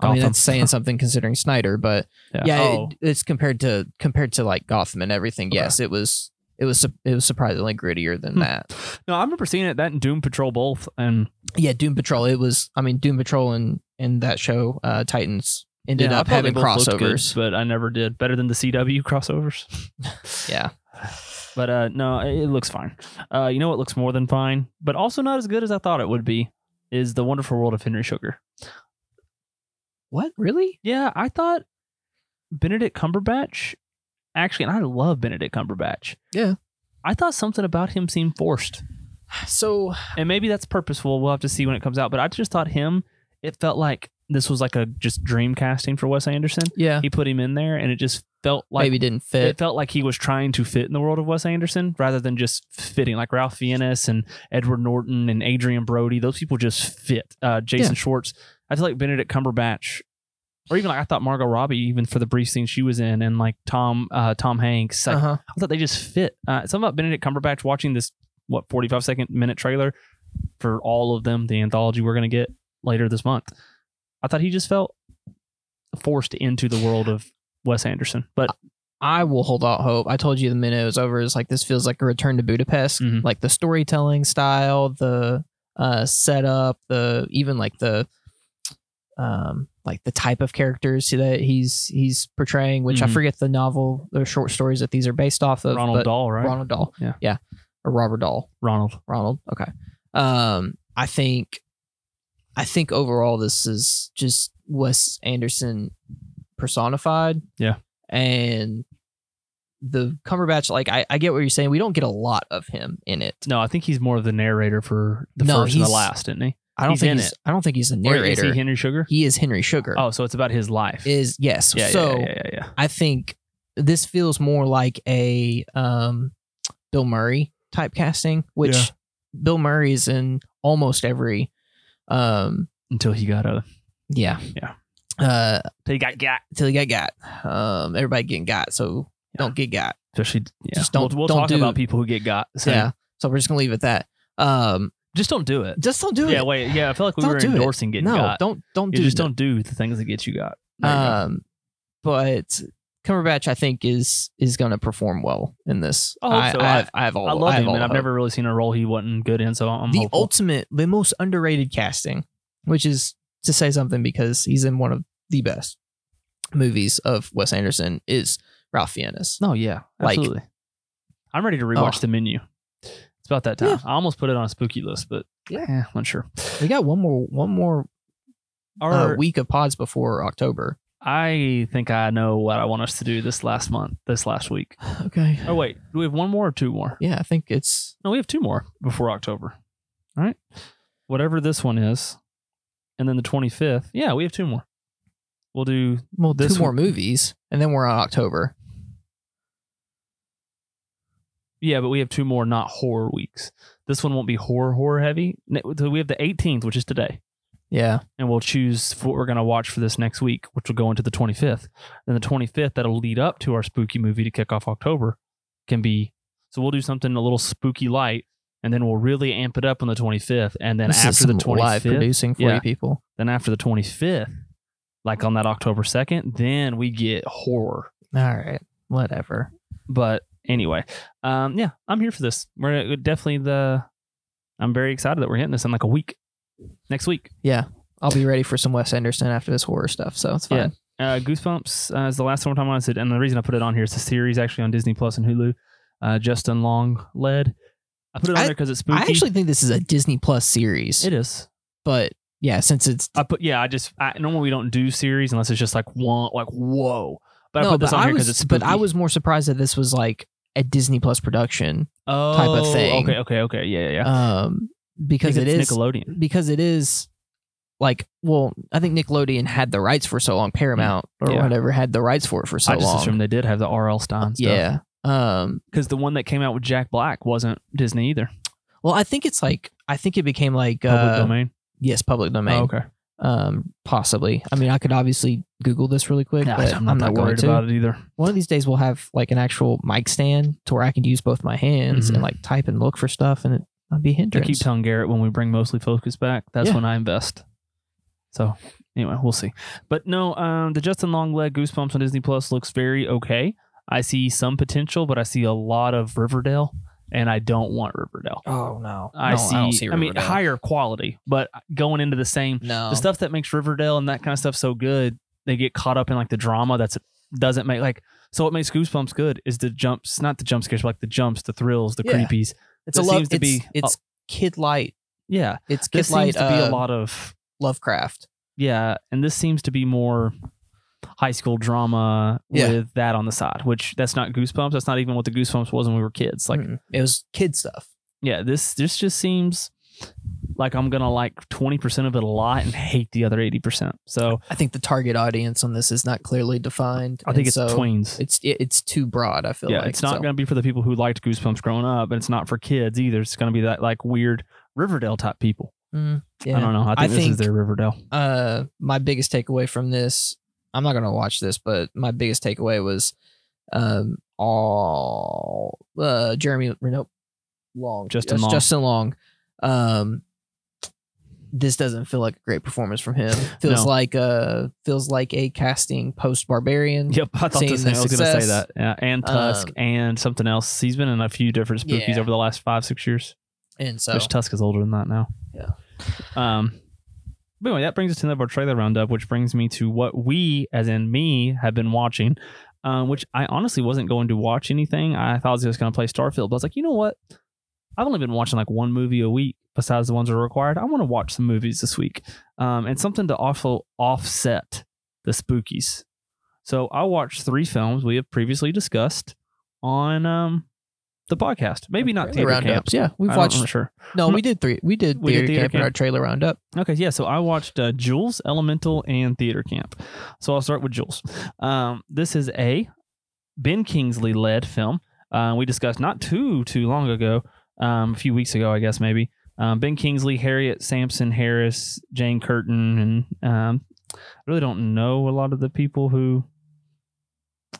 B: I mean,
A: Gotham.
B: that's saying *laughs* something considering Snyder, but yeah,
A: Oh,
B: it, it's compared to compared to like Gotham and everything.
A: Okay.
B: Yes, it was it was it was surprisingly grittier than
A: Hmm.
B: that.
A: No, I remember seeing it that and Doom Patrol both, and
B: Yeah, Doom Patrol. It was. I mean, Doom Patrol and and that show, uh, Titans, ended
A: yeah,
B: up having
A: they both looked good,
B: crossovers.
A: but I never did. Better than the CW crossovers. *laughs*
B: Yeah.
A: But uh, no, it, it looks fine. Uh, you know what looks more than fine, but also not as good as I thought it would be, is the Wonderful World of Henry Sugar.
B: What really?
A: Yeah, I thought Benedict Cumberbatch actually, and I love Benedict Cumberbatch.
B: Yeah.
A: I thought something about him seemed forced,
B: So
A: and maybe that's purposeful. We'll have to see when it comes out. But I just thought him. It felt like this was like a just dream casting for Wes Anderson.
B: yeah,
A: He put him in there, and it just felt like
B: maybe didn't fit.
A: it felt like he was trying to fit in the world of Wes Anderson rather than just fitting. Like Ralph Fiennes and Edward Norton and Adrien Brody, those people just fit. Uh, Jason
B: Yeah.
A: Schwartz, I feel like Benedict Cumberbatch, or even like I thought Margot Robbie, even for the brief scene she was in, and like Tom uh, Tom Hanks, like,
B: uh-huh.
A: I thought they just fit. Uh, something about Benedict Cumberbatch watching this what forty five second minute trailer for all of them, the anthology we're gonna get later this month. I thought he just felt forced into the world of Wes Anderson, but
B: I will hold out hope. I told you the minute it was over. It's like this feels like a return to Budapest.
A: Mhm.
B: Like the storytelling style, the uh, setup, the even like the um like the type of characters that he's he's portraying. Which I
A: Mhm.
B: forget the novel, the short stories that these are based off of.
A: Ronald Dahl, right?
B: Ronald Dahl.
A: Yeah.
B: yeah, or Robert Dahl.
A: Ronald.
B: Ronald. Okay. Um, I think, I think overall this is just Wes Anderson personified.
A: Yeah.
B: And the Cumberbatch, like I, I get what you're saying. We don't get a lot of him in it.
A: No, I think he's more of the narrator for the
B: No,
A: first and the last, isn't he?
B: I don't
A: He's
B: think he's,
A: it.
B: I don't think he's a
A: Or
B: narrator.
A: Is he Henry Sugar?
B: he is Henry Sugar.
A: Oh, so it's about his life.
B: Is yes.
A: yeah,
B: so
A: yeah, yeah, yeah, yeah.
B: I think this feels more like a um, Bill Murray type casting, which
A: Yeah.
B: Bill Murray is in almost every um,
A: Until he got a,
B: Yeah.
A: Yeah.
B: Uh,
A: till he got got.
B: till you got got. Um, everybody getting got, so
A: Yeah.
B: don't get got.
A: Especially, yeah.
B: Just don't-
A: We'll, we'll
B: don't
A: talk
B: do-
A: about people who get got. So
B: Yeah. So we're just gonna leave it at that. Um,
A: Just don't do it.
B: just don't do
A: yeah,
B: it.
A: Yeah, wait. Yeah, I feel like we
B: Don't
A: were
B: do it.
A: endorsing getting
B: no,
A: got.
B: don't don't
A: You
B: do
A: just
B: that.
A: don't do the things that get you got. There you go.
B: Um, but Cumberbatch, I think is is gonna perform well in this.
A: I
B: I,
A: so.
B: I,
A: I-
B: have, I have all.
A: I love
B: have
A: him, and I've
B: hope.
A: never really seen a role he wasn't good in. So I'm
B: the
A: hopeful.
B: ultimate, the most underrated casting, which is to say something because he's in one of the best movies of Wes Anderson, is Ralph Fiennes.
A: No, yeah,
B: Like-
A: absolutely. I'm ready to rewatch
B: Oh.
A: the menu. It's about that time.
B: Yeah.
A: I almost put it on a spooky list, but
B: Yeah.
A: yeah, I'm not sure.
B: We got one more one more uh, week of pods before October.
A: I think I know what I want us to do this last month, this last week. *sighs*
B: Okay.
A: Oh wait, do we have one more or two more?
B: Yeah, I think it's
A: No, we have two more before October. All right, whatever this one is, and then the 25th. Yeah, we have two more. We'll do
B: well
A: This
B: two more
A: one-
B: movies, and then we're on October.
A: yeah, but we have two more not horror weeks. This one won't be horror horror heavy. So we have the 18th, which is today.
B: Yeah.
A: and we'll choose what we're going to watch for this next week, which will go into the 25th. Then the 25th, that'll lead up to our spooky movie to kick off October, can be. So we'll do something a little spooky light, and then we'll really amp it up on the 25th. And then
B: This is
A: after the
B: some live
A: 25th,
B: producing for
A: Yeah.
B: you people.
A: then after the 25th, like on that October 2nd, then we get horror.
B: All right. Whatever.
A: But anyway, um, yeah, I'm here for this. We're definitely the. I'm very excited that we're hitting this in like a week, next week.
B: Yeah. I'll be ready for some Wes Anderson after this horror stuff, so it's fine.
A: Yeah. Uh, Goosebumps uh, is the last one we're talking about. I said, and the reason I put it on here is the series actually on Disney Plus and Hulu. Uh, Justin Long led. I put it on
B: I-
A: there because it's spooky.
B: I actually think this is a Disney Plus series,
A: it is.
B: but yeah, since it's
A: I put yeah. I just I, normally we don't do series unless it's just like one like whoa. But I put this on
B: I
A: here because it's
B: but. I was more surprised that this was like a Disney Plus production,
A: oh,
B: type of thing.
A: Okay, okay, okay. Yeah, yeah. yeah.
B: um, because it is
A: Nickelodeon.
B: because it is like well, I think Nickelodeon had the rights for so long, Paramount or
A: Yeah.
B: whatever had the rights for it for so
A: I just
B: long.
A: assumed they did have the R.L. Stine stuff.
B: yeah. Um.
A: because the one that came out with Jack Black wasn't Disney either.
B: Well, I think it's like I think it became like
A: Public
B: uh,
A: domain.
B: yes, public domain.
A: Oh, okay.
B: Um, possibly. I mean, I could obviously Google this really quick,
A: Yeah,
B: but
A: I'm not, that
B: going
A: worried
B: to.
A: about it either.
B: One of these days, we'll have like an actual mic stand to where I can use both my hands
A: Mhm.
B: and like type and look for stuff, and it not be
A: I
B: hindrance.
A: keep telling Garrett when we bring mostly focus back, that's
B: Yeah.
A: when I invest. So anyway, we'll see. But no, um, the Justin Longleg Goosebumps on Disney Plus looks very okay. I see some potential, but I see a lot of Riverdale, and I don't want Riverdale.
B: Oh no,
A: I
B: No,
A: see.
B: don't
A: I, mean, higher quality, but going into the same
B: No,
A: the stuff that makes Riverdale and that kind of stuff so good, they get caught up in like the drama that's doesn't make like. So what makes Goosebumps good is the jumps, not the jump scares, but like the jumps, the thrills, the
B: Yeah.
A: creepies.
B: it's a
A: that
B: love.
A: seems to
B: it's,
A: be-
B: it's kid light.
A: Yeah,
B: It's kid
A: this
B: light.
A: seems to be
B: uh,
A: a lot of
B: Lovecraft.
A: yeah, and this seems to be more high school drama
B: Yeah.
A: with that on the side, which that's not Goosebumps. That's not even what the Goosebumps was when we were kids. Like,
B: Mm-mm. it was kid stuff.
A: yeah, this this just seems like I'm gonna like 20% of it a lot and hate the other 80%. So
B: I think the target audience on this is not clearly defined.
A: I think it's
B: so
A: tweens.
B: It's it, it's too broad. I feel
A: yeah,
B: like
A: it's not
B: so.
A: gonna be for the people who liked Goosebumps growing up, and it's not for kids either. It's gonna be that like weird Riverdale type people.
B: Mm, yeah.
A: I don't know. I think
B: I
A: this is their Riverdale.
B: uh my biggest takeaway from this i'm not gonna watch this but my biggest takeaway was um all uh jeremy nope long
A: Justin Long.
B: justin long um this doesn't feel like a great performance from him *laughs* feels
A: No.
B: like uh feels like a casting post barbarian *laughs*
A: Yep, I thought
B: seeing
A: the same.
B: the
A: I was going to say that. Yeah, and Tusk
B: Um,
A: and something else. He's been in a few different spookies
B: Yeah.
A: over the last five, six years.
B: and so
A: Which Tusk is older than that now.
B: Yeah.
A: Um. But anyway, that brings us to the end of our trailer roundup, which brings me to what we, as in me, have been watching. Um, which I honestly wasn't going to watch anything. I thought I was just going to play Starfield, but I was like, you know what? I've only been watching like one movie a week besides the ones that are required. I want to watch some movies this week, um, and something to also offset the spookies. So I watched three films we have previously discussed on um, the podcast. Maybe not theater
B: roundups
A: camps.
B: yeah we've
A: I
B: watched
A: not sure.
B: no we did three we did
A: We did
B: theater,
A: theater
B: camp in our trailer roundup
A: Okay, yeah. So I watched uh, Jules, Elemental, and Theater Camp. So I'll start with Jules. Um, this is a Ben Kingsley led film. Uh, we discussed not too too long ago, um, a few weeks ago, I guess maybe. Um, ben Kingsley, Harriet Sansom Harris, Jane Curtin, and um, I really don't know a lot of the people who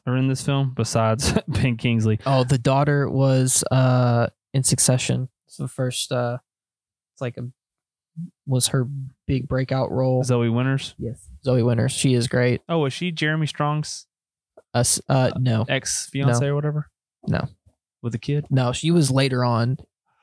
A: are in this film besides *laughs* Ben Kingsley.
B: oh the daughter was uh in succession it's the first uh it's like a was her big breakout role
A: Zoe Winters.
B: Yes. Zoe Winters. She is great.
A: Oh, was she Jeremy Strong's
B: Us uh no.
A: ex fiance or whatever?
B: No.
A: With a kid?
B: No, she was later on.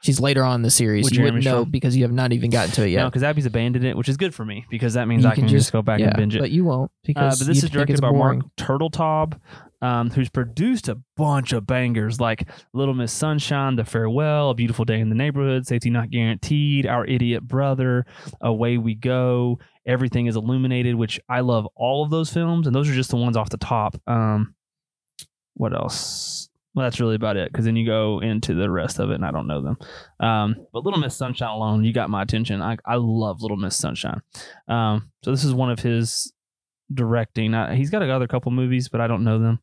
B: She's later on in the series.
A: With
B: you
A: Jeremy
B: wouldn't know
A: Strong?
B: because you have not even gotten to it yet.
A: No, because Abby's abandoned it, which is good for me because that means
B: You
A: I
B: can
A: can just,
B: just-
A: go back and binge it.
B: but you won't
A: Uh,
B: because
A: but this is directed by. Marc Turtletaub, um, who's produced a bunch of bangers like Little Miss Sunshine, The Farewell, A Beautiful Day in the Neighborhood, Safety Not Guaranteed, Our Idiot Brother, Away We Go, Everything is Illuminated, which I love all of those films, and those are just the ones off the top. Um, what else? Well, that's really about it because then you go into the rest of it, and I don't know them. Um, but Little Miss Sunshine alone, you got my attention. I, I love Little Miss Sunshine. Um, so this is one of his directing. Uh, he's got another couple movies, but I don't know them.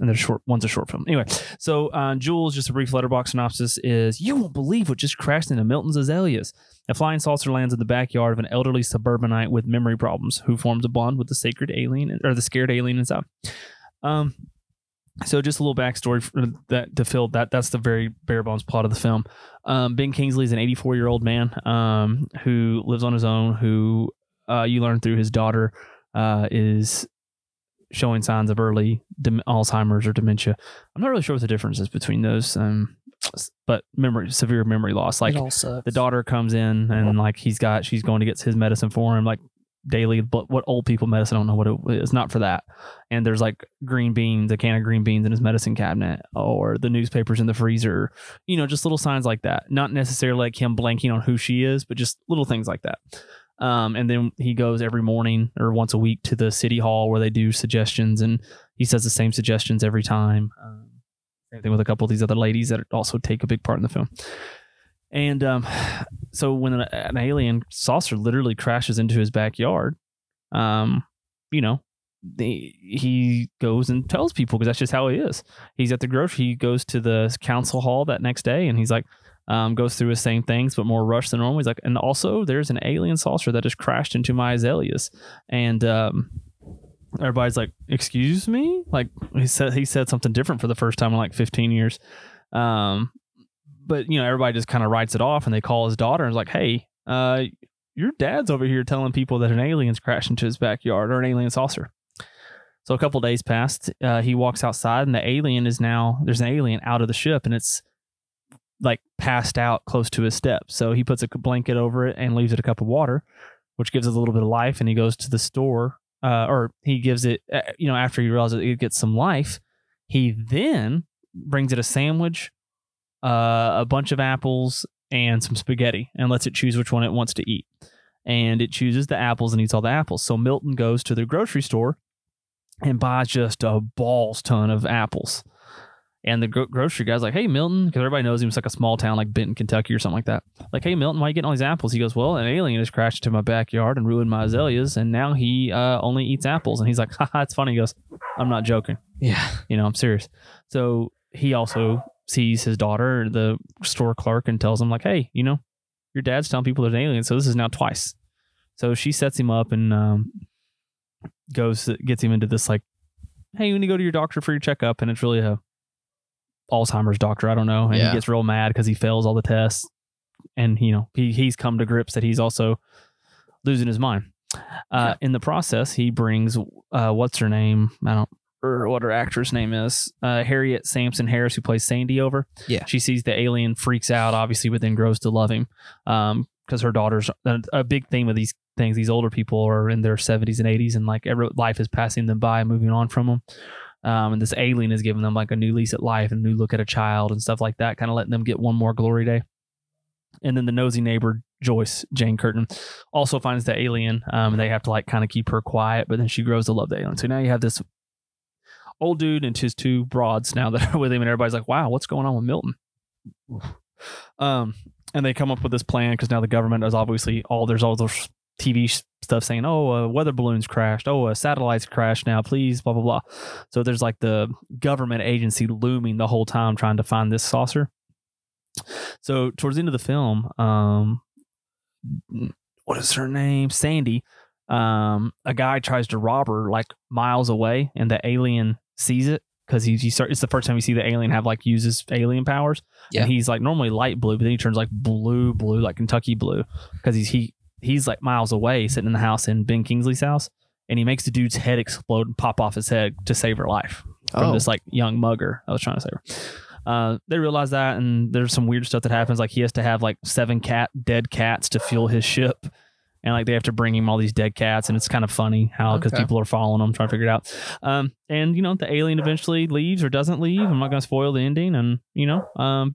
A: And they're short. One's a short film. Anyway, so uh, Jules, just a brief Letterboxd synopsis is: You won't believe what just crashed into Milton's azaleas. A flying saucer lands in the backyard of an elderly suburbanite with memory problems, who forms a bond with the sacred alien or the scared alien inside. Um, so just a little backstory for that to fill that. That's the very bare bones plot of the film. Um, ben Kingsley is an 84 year old man um, who lives on his own. Who uh, you learn through his daughter uh, is showing signs of early dem- Alzheimer's or dementia. I'm not really sure what the difference is between those, um, but memory, severe memory loss. Like the daughter comes in and like he's got, she's going to get his medicine for him, like daily. But what old people medicine, I don't know what it is. Not for that. And there's like green beans, a can of green beans in his medicine cabinet, or the newspapers in the freezer. You know, just little signs like that. Not necessarily like him blanking on who she is, but just little things like that. Um, and then he goes every morning or once a week to the city hall where they do suggestions, and he says the same suggestions every time. Um, same thing with a couple of these other ladies that also take a big part in the film. And um, *sighs* so when an, an alien saucer literally crashes into his backyard, um, you know, the, he goes and tells people because that's just how he is. He's at the grocery. He goes to the council hall that next day, and he's like, um, goes through his same things but more rushed than normal. He's like, and also there's an alien saucer that just crashed into my azaleas, and um, everybody's like, "Excuse me?" Like he said, he said something different for the first time in like 15 years. Um, but you know, everybody just kind of writes it off, and they call his daughter and is like, "Hey, uh, your dad's over here telling people that an alien's crashed into his backyard or an alien saucer." So a couple days passed. Uh, he walks outside, and the alien is now there's an alien out of the ship, and it's like passed out close to his steps. So he puts a blanket over it and leaves it a cup of water, which gives it a little bit of life. And he goes to the store, uh, or he gives it, uh, you know, after he realizes it gets some life, he then brings it a sandwich, uh, a bunch of apples, and some spaghetti, and lets it choose which one it wants to eat. And it chooses the apples and eats all the apples. So Milton goes to the grocery store and buys just a balls ton of apples. And the gro- grocery guy's like, "Hey, Milton," because everybody knows him. It's like a small town, like Benton, Kentucky, or something like that. Like, "Hey, Milton, why are you getting all these apples?" He goes, "Well, an alien has crashed into my backyard and ruined my azaleas, and now he uh, only eats apples." And he's like, *laughs* "Haha, it's funny." He goes, "I'm not joking.
B: Yeah.
A: You know, I'm serious." So he also sees his daughter, the store clerk, and tells him like, "Hey, you know, your dad's telling people there's an alien, so this is now twice." So she sets him up and um, goes gets him into this like, "Hey, you need to go to your doctor for your checkup," and it's really a Alzheimer's doctor. I don't know, and
B: Yeah.
A: he gets real mad because he fails all the tests, and you know he he's come to grips that he's also losing his mind. Uh, In the process, he brings uh, what's her name? I don't or what her actress name is. Uh, Harriet Sansom Harris, who plays Sandy over.
B: Yeah.
A: she sees the alien, freaks out, obviously, but then grows to love him. Um, because her daughter's a, a big theme of these things. These older people are in their 70s and 80s, and like every life is passing them by, and moving on from them. Um, and this alien is giving them like a new lease at life and a new look at a child and stuff like that, kind of letting them get one more glory day. And then the nosy neighbor, Joyce Jane Curtin, also finds the alien. Um, and they have to like kind of keep her quiet, but then she grows to love the alien. So now you have this old dude and his two broads now that are *laughs* with him, and everybody's like, "Wow, what's going on with Milton?" *sighs* Um, and they come up with this plan because now the government is obviously all there's all those TV stuff saying, "Oh, uh, weather balloons crashed. Oh, uh, satellites crashed. Now, please, blah blah blah." So there's like the government agency looming the whole time trying to find this saucer. So towards the end of the film, um, what is her name? Sandy. Um, a guy tries to rob her like miles away, and the alien sees it because he's he start, it's the first time you see the alien have like uses alien powers.
B: Yeah.
A: And he's like normally light blue, but then he turns like blue, blue, like Kentucky blue, because he's he he's like miles away, sitting in the house in Ben Kingsley's house, and he makes the dude's head explode and pop off his head to save her life from
B: Oh.
A: this like young mugger I was trying to save her. Uh, they realize that, and there's some weird stuff that happens. Like he has to have like seven cat dead cats to fuel his ship, and like they have to bring him all these dead cats, and it's kind of funny how because
B: Okay.
A: people are following him trying to figure it out. Um, and you know the alien eventually leaves or doesn't leave. I'm not going to spoil the ending, and you know, um,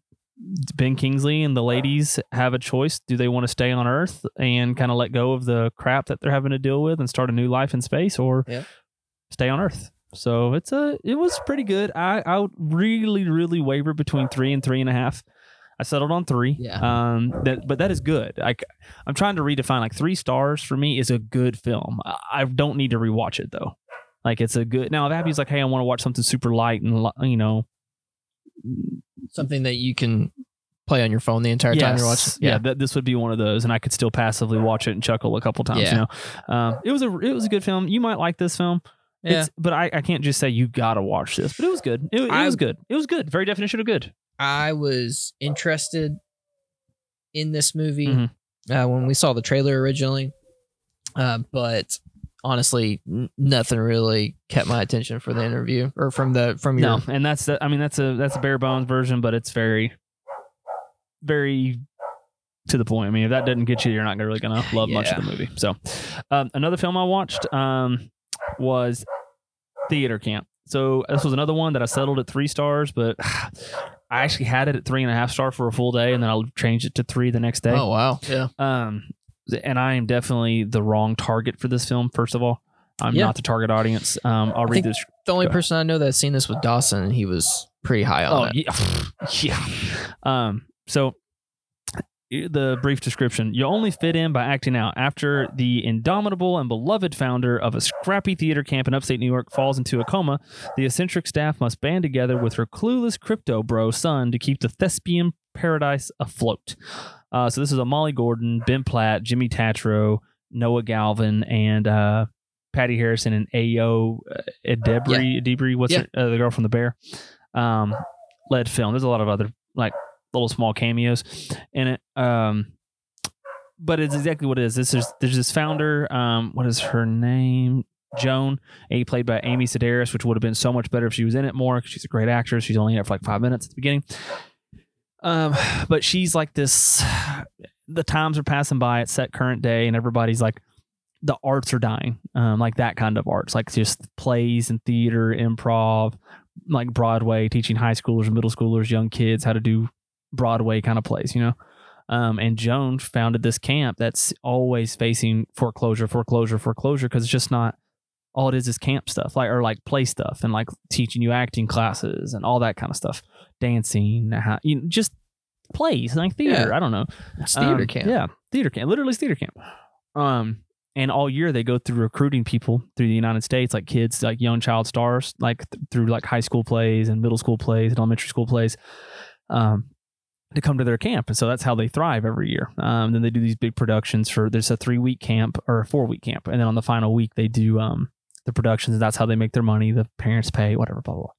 A: Ben Kingsley and the ladies have a choice. Do they want to stay on Earth and kind of let go of the crap that they're having to deal with and start a new life in space, or
B: Yeah.
A: stay on Earth? So it's a it was pretty good. I I really really waver between three and three and a half. I settled on three.
B: Yeah.
A: Um. That but that is good. Like I'm trying to redefine like three stars for me is a good film. I, I don't need to rewatch it though. Like it's a good. Now if Abby's like, hey, I want to watch something super light and you know
B: Something that you can play on your phone the entire time you're watching.
A: yeah, that this would be one of those, and I could still passively watch it and chuckle a couple times.
B: Yeah.
A: You know, um, it was a it was a good film. You might like this film.
B: Yeah.
A: It's, but I, I can't just say you gotta watch this. But it was good. It, it
B: I-
A: was good. It was good. Very definition of good.
B: I was interested in this movie
A: Mhm.
B: uh, when we saw the trailer originally, uh, but honestly, n- nothing really kept my attention for the interview or from the from your.
A: No, and that's the, I mean that's a that's a bare bones version, but it's very, very to the point. I mean, if that doesn't get you, you're not really gonna *sighs* love much of the movie. So, um, another film I watched um, was Theater Camp. So this was another one that I settled at three stars, but *sighs* I actually had it at three and a half star for a full day, and then I'll change it to three the next day.
B: Oh wow! Yeah.
A: Um, and I am definitely the wrong target for this film. First of all, I'm
B: Yeah.
A: not the target audience. Um, I'll
B: I
A: read
B: think
A: this
B: The only person I know that's seen this with Dawson, and he was pretty high on
A: Oh
B: it.
A: yeah, *laughs* yeah. *laughs* Um, so the brief description: You only fit in by acting out. After the indomitable and beloved founder of a scrappy theater camp in upstate New York falls into a coma, the eccentric staff must band together with her clueless crypto bro son to keep the thespian paradise afloat. Uh, so this is a Molly Gordon, Ben Platt, Jimmy Tatro, Noah Galvin, and uh, Patty Harrison and Ayo uh, Edebiri. Edebiri, what's
B: Yeah.
A: uh, the girl from The Bear? Um, led film. There's a lot of other like little small cameos in it. Um, but it's exactly what it is. This is there's this founder. Um, what is her name? Joan, a played by Amy Sedaris, which would have been so much better if she was in it more she's a great actress. She's only in it for like five minutes at the beginning. Um, but she's like this. The times are passing by. It's set current day, and everybody's like, the arts are dying. Um, like that kind of arts, like just plays and theater, improv, like Broadway, teaching high schoolers, middle schoolers, young kids how to do Broadway kind of plays. You know. Um, and Joan founded this camp that's always facing foreclosure, foreclosure, foreclosure because it's just not all it is is camp stuff, like or like play stuff and like teaching you acting classes and all that kind of stuff, dancing, how, you know, just plays like theater.
B: Yeah.
A: I don't know,
B: It's theater
A: Um,
B: camp.
A: Yeah, theater camp. Literally it's theater camp. Um, and all year they go through recruiting people through the United States, like kids, like young child stars, like th- through like high school plays and middle school plays and elementary school plays, um, to come to their camp. And so that's how they thrive every year. Um, then they do these big productions for there's a three week camp or a four week camp, and then on the final week they do um the productions. And that's how they make their money. The parents pay, whatever, blah blah. blah.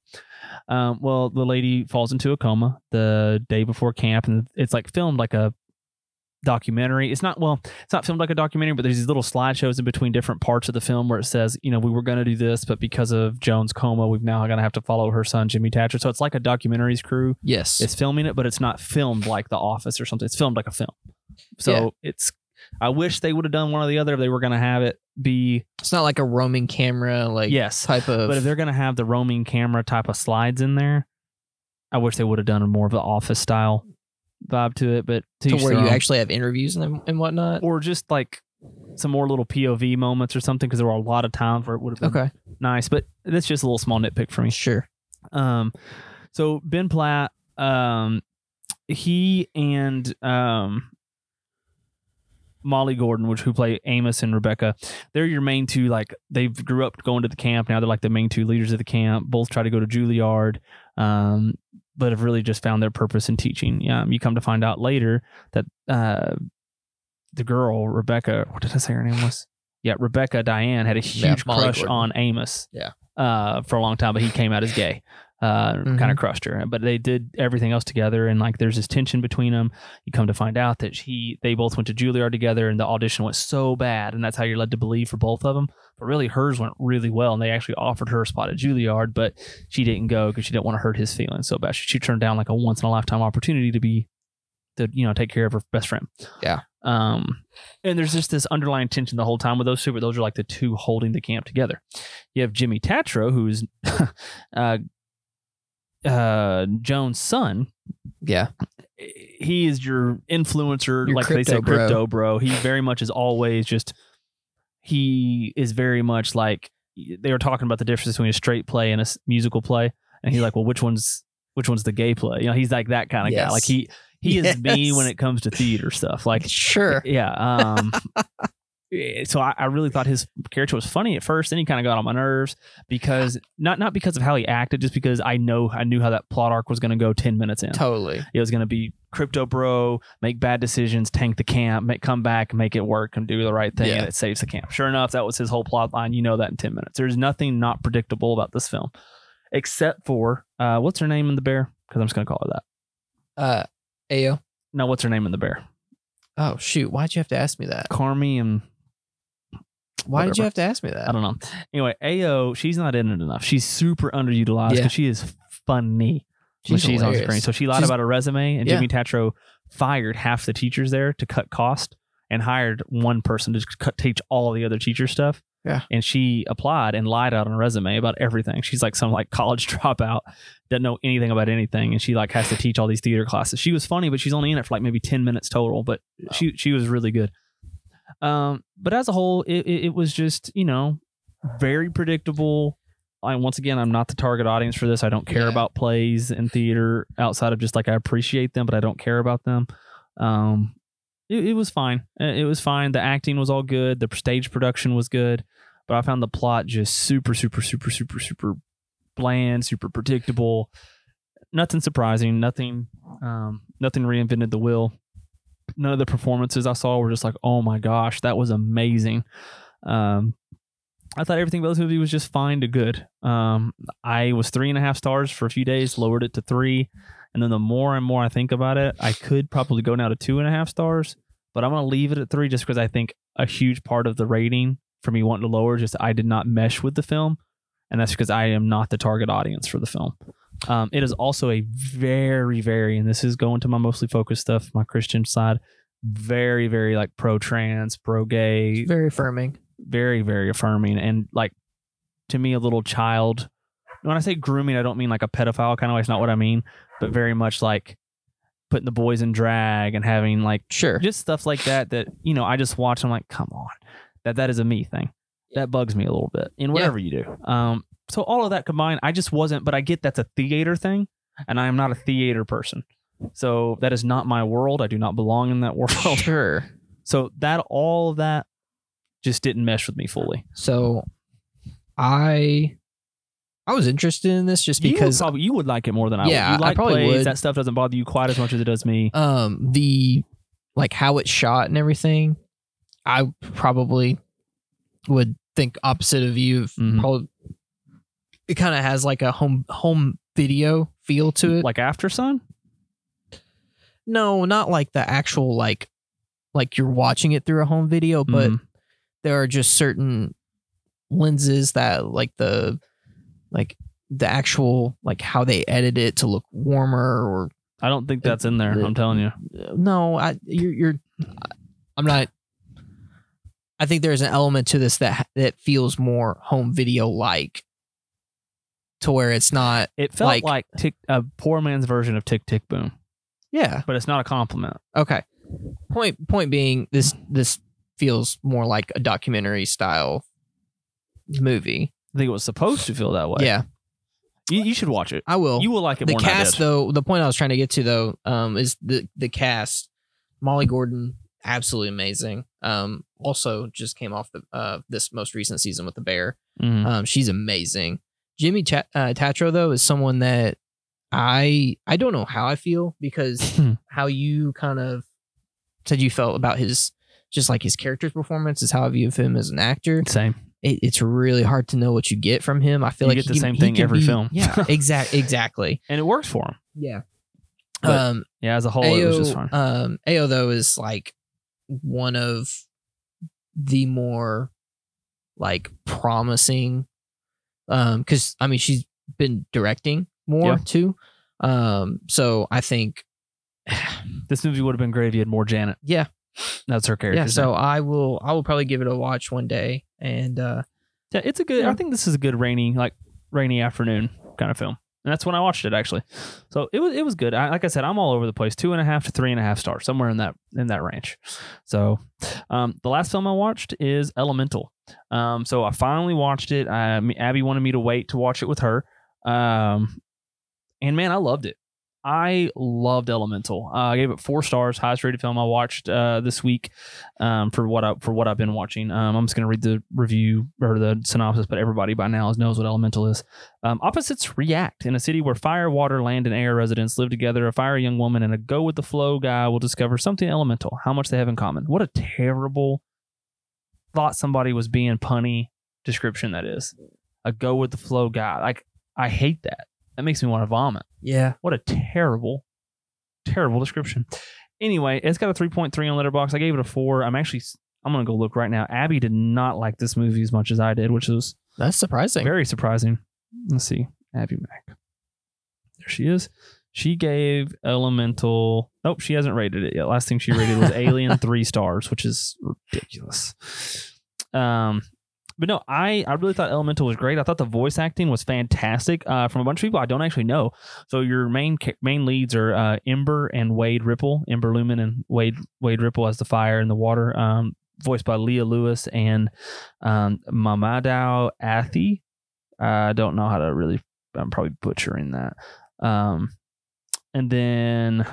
A: Um, well, the lady falls into a coma the day before camp, and it's like filmed like a documentary. It's not well, it's not filmed like a documentary, but there's these little slideshows in between different parts of the film where it says, you know, we were going to do this, but because of Joan's coma, we've now going to have to follow her son Jimmy Tatro. So it's like a documentary's crew
B: Yes.
A: is filming it, but it's not filmed like The Office or something. It's filmed like a film. So
B: Yeah.
A: it's. I wish they would have done one or the other if they were going to have it be
B: It's not like a roaming camera, like
A: yes,
B: type of.
A: but if they're going to have the roaming camera type of slides in there, I wish they would have done more of the Office style vibe to it. But to,
B: to where you actually have interviews and, and whatnot.
A: or just like some more little POV moments or something because there were a lot of times where it would have been
B: Okay,
A: nice. But that's just a little small nitpick for me.
B: sure.
A: Um, so Ben Platt, um, he and um, Molly Gordon, which who play Amos and Rebecca, they're your main two. Like they've grew up going to the camp. Now they're like the main two leaders of the camp. Both try to go to Juilliard, um, but have really just found their purpose in teaching. Um, you come to find out later that uh, the girl Rebecca, what did I say her name was? Yeah, Rebecca Diane had a huge
B: Molly
A: crush
B: Gordon.
A: on Amos.
B: Yeah.
A: Uh, for a long time, but he came out as gay. Uh, kind
B: Mhm.
A: of crushed her. But they did everything else together, and like there's this tension between them. You come to find out that he, they both went to Juilliard together, and the audition went so bad, and that's how you're led to believe for both of them. But really, hers went really well, and they actually offered her a spot at Juilliard, but she didn't go because she didn't want to hurt his feelings so bad. She, she turned down like a once in a lifetime opportunity to be, to you know, take care of her best friend.
B: Yeah.
A: Um, and there's just this underlying tension the whole time with those two, but those are like the two holding the camp together. You have Jimmy Tatro, who's *laughs* uh, uh, Joan's son.
B: Yeah,
A: He is your influencer,
B: Your
A: like they say,
B: crypto bro.
A: crypto bro. He very much is always just. He is very much like they were talking about the difference between a straight play and a musical play, and he's like, "Well, which one's which one's the gay play?" You know, he's like that kind of guy. Like he he is me when it comes to theater stuff. Like
B: sure.
A: yeah. Um, *laughs* so I, I really thought his character was funny at first. Then he kind of got on my nerves because not not because of how he acted, just because I know I knew how that plot arc was going to go ten minutes in.
B: Totally.
A: It was going to be crypto bro, make bad decisions, tank the camp, make come back, make it work, and do the right thing,
B: Yeah.
A: and it saves the camp. Sure enough, that was his whole plot line. You know that in ten minutes. There's nothing not predictable about this film, except for uh, what's her name in the bear? Because I'm just going to call her that.
B: Uh, Ayo.
A: No, what's her name in the bear?
B: Oh shoot! Why'd you have to ask me that?
A: Carmy and
B: Why did you have to ask me that?
A: I don't know. Anyway, Ayo, she's not in it enough. She's super underutilized because
B: Yeah.
A: she is funny when
B: She's
A: she's on screen. So she lied
B: She's-
A: about her resume, and
B: Yeah.
A: Jimmy Tatro fired half the teachers there to cut cost and hired one person to cut, teach all the other teacher stuff.
B: Yeah.
A: And she applied and lied out on her resume about everything. She's like some like college *laughs* dropout, doesn't know anything about anything, and she like has to teach all these theater classes. She was funny, but she's only in it for like maybe ten minutes total. But she she was really good. Um, but as a whole, it, it, it was just you know very predictable. I once again, I'm not the target audience for this. I don't care
B: Yeah.
A: about plays and theater outside of just like I appreciate them, but I don't care about them. Um, it, it was fine. It was fine. The acting was all good. The stage production was good, but I found the plot just super, super, super, super, super bland, super predictable. Nothing surprising. Nothing. Um, nothing reinvented the wheel. None of the performances I saw were just like, oh my gosh, that was amazing. Um, I thought everything about this movie was just fine to good. Um, I was three and a half stars for a few days, lowered it to three, and then the more and more I think about it, I could probably go now to two and a half stars. But I'm gonna leave it at three just because I think a huge part of the rating for me wanting to lower. Just I did not mesh with the film, and that's because I am not the target audience for the film. Um, it is also a very, very, and this is going to my mostly focused stuff, my Christian side, very, very like pro trans, pro gay,
B: Very affirming.
A: very, very affirming, and like to me, a little child. When I say grooming, I don't mean like a pedophile kind of way. It's not what I mean, but very much like putting the boys in drag and having like
B: Sure.
A: just stuff like that. That you know, I just watch. I'm like, come on, that that is a me thing. That bugs me a little bit in whatever you do. Um, so all of that combined, I just wasn't. But I get that's a theater thing, and I am not a theater person. So that is not my world. I do not belong in that *laughs* world.
B: Sure.
A: So that all of that just didn't mesh with me fully.
B: So I I was interested in this just
A: you
B: because
A: probably, you would like it more than I
B: Yeah,
A: would. You
B: I
A: like
B: probably
A: plays.
B: would.
A: That stuff doesn't bother you quite as much as it does me.
B: um the like how it's shot and everything, I probably would think opposite of you.
A: Mhm.
B: Probably it kind of has like a home home video feel to it.
A: Like After Sun?
B: no, not like the actual like like you're watching it through a home video, but
A: Mhm.
B: there are just certain lenses that like the like the actual like how they edit it to look warmer or
A: I don't think that's in there. I'm telling you.
B: no i you're, you're i'm not i think there's an element to this that that feels more home video like to where it's not
A: It felt
B: Like-
A: like, tick, a poor man's version of Tick Tick Boom,
B: yeah.
A: But it's not a compliment.
B: okay. Point point being this this feels more like a documentary style movie.
A: I think it was supposed to feel that way.
B: yeah.
A: You, you should watch it.
B: i will.
A: You will like it
B: the
A: more than I
B: cast though the point i was trying to get to though um is the the cast. Molly gordon absolutely amazing. Um also just came off the uh this most recent season with the bear.
A: Mhm.
B: um she's amazing jimmy Cha- uh, tatro though is someone that i i don't know how i feel because *laughs* how you kind of said you felt about his just like his character's performance is how i view of him as an actor
A: Same.
B: it, it's really hard to know what you get from him i feel
A: You
B: like
A: get the
B: can-
A: same thing every
B: be-
A: film.
B: yeah *laughs* exact exactly
A: And it works for him.
B: yeah
A: But-
B: um
A: Yeah, as a whole, it was just
B: Ayo,
A: fine.
B: um, Ayo though is like one of the more like promising, um, because I mean she's been directing more
A: Yeah.
B: too, um, so I think, *sighs*
A: this movie would have been great if you had more Janet.
B: yeah,
A: That's her character.
B: yeah. So I will, I will probably give it a watch one day, and uh,
A: Yeah, it's a good.
B: Yeah.
A: I think this is a good rainy, like rainy afternoon kind of film, and that's when I watched it actually. So it was it was good. I, like I said, I'm all over the place. Two and a half to three and a half stars, somewhere in that in that range. So, um, the last film I watched is Elemental. Um, so I finally watched it. I, Abby wanted me to wait to watch it with her. Um, and man, I loved it. I loved Elemental. Uh, I gave it four stars, highest rated film I watched uh, this week. Um, for what I for what I've been watching. Um, I'm just gonna read the review or the synopsis, but everybody by now knows what Elemental is. Um, opposites react in a city where fire, water, land, and air residents live together. A fiery young woman and a go with the flow guy will discover something elemental. How much they have in common. What a terrible thought somebody was being punny description that is. A go with the flow guy. Like I hate that. That makes me want to vomit.
B: yeah,
A: What a terrible, terrible description. Anyway, it's got a 3.3 on Letterboxd. I gave it a four. I'm actually, I'm gonna go look right now. Abby did not like this movie as much as I did, which was
B: that's surprising.
A: very surprising. Let's see, Abby Mac. There she is. She gave Elemental. Nope, she hasn't rated it yet. Last thing she rated was *laughs* Alien three stars, which is ridiculous. Um, but no, I I really thought Elemental was great. I thought the voice acting was fantastic uh, from a bunch of people I don't actually know. So your main main leads are uh, Ember and Wade Ripple. Ember Lumen and Wade Wade Ripple as the fire and the water. Um, voiced by Leah Lewis and um, Mamoudou Athie. I don't know how to really. I'm probably butchering that. Um, and then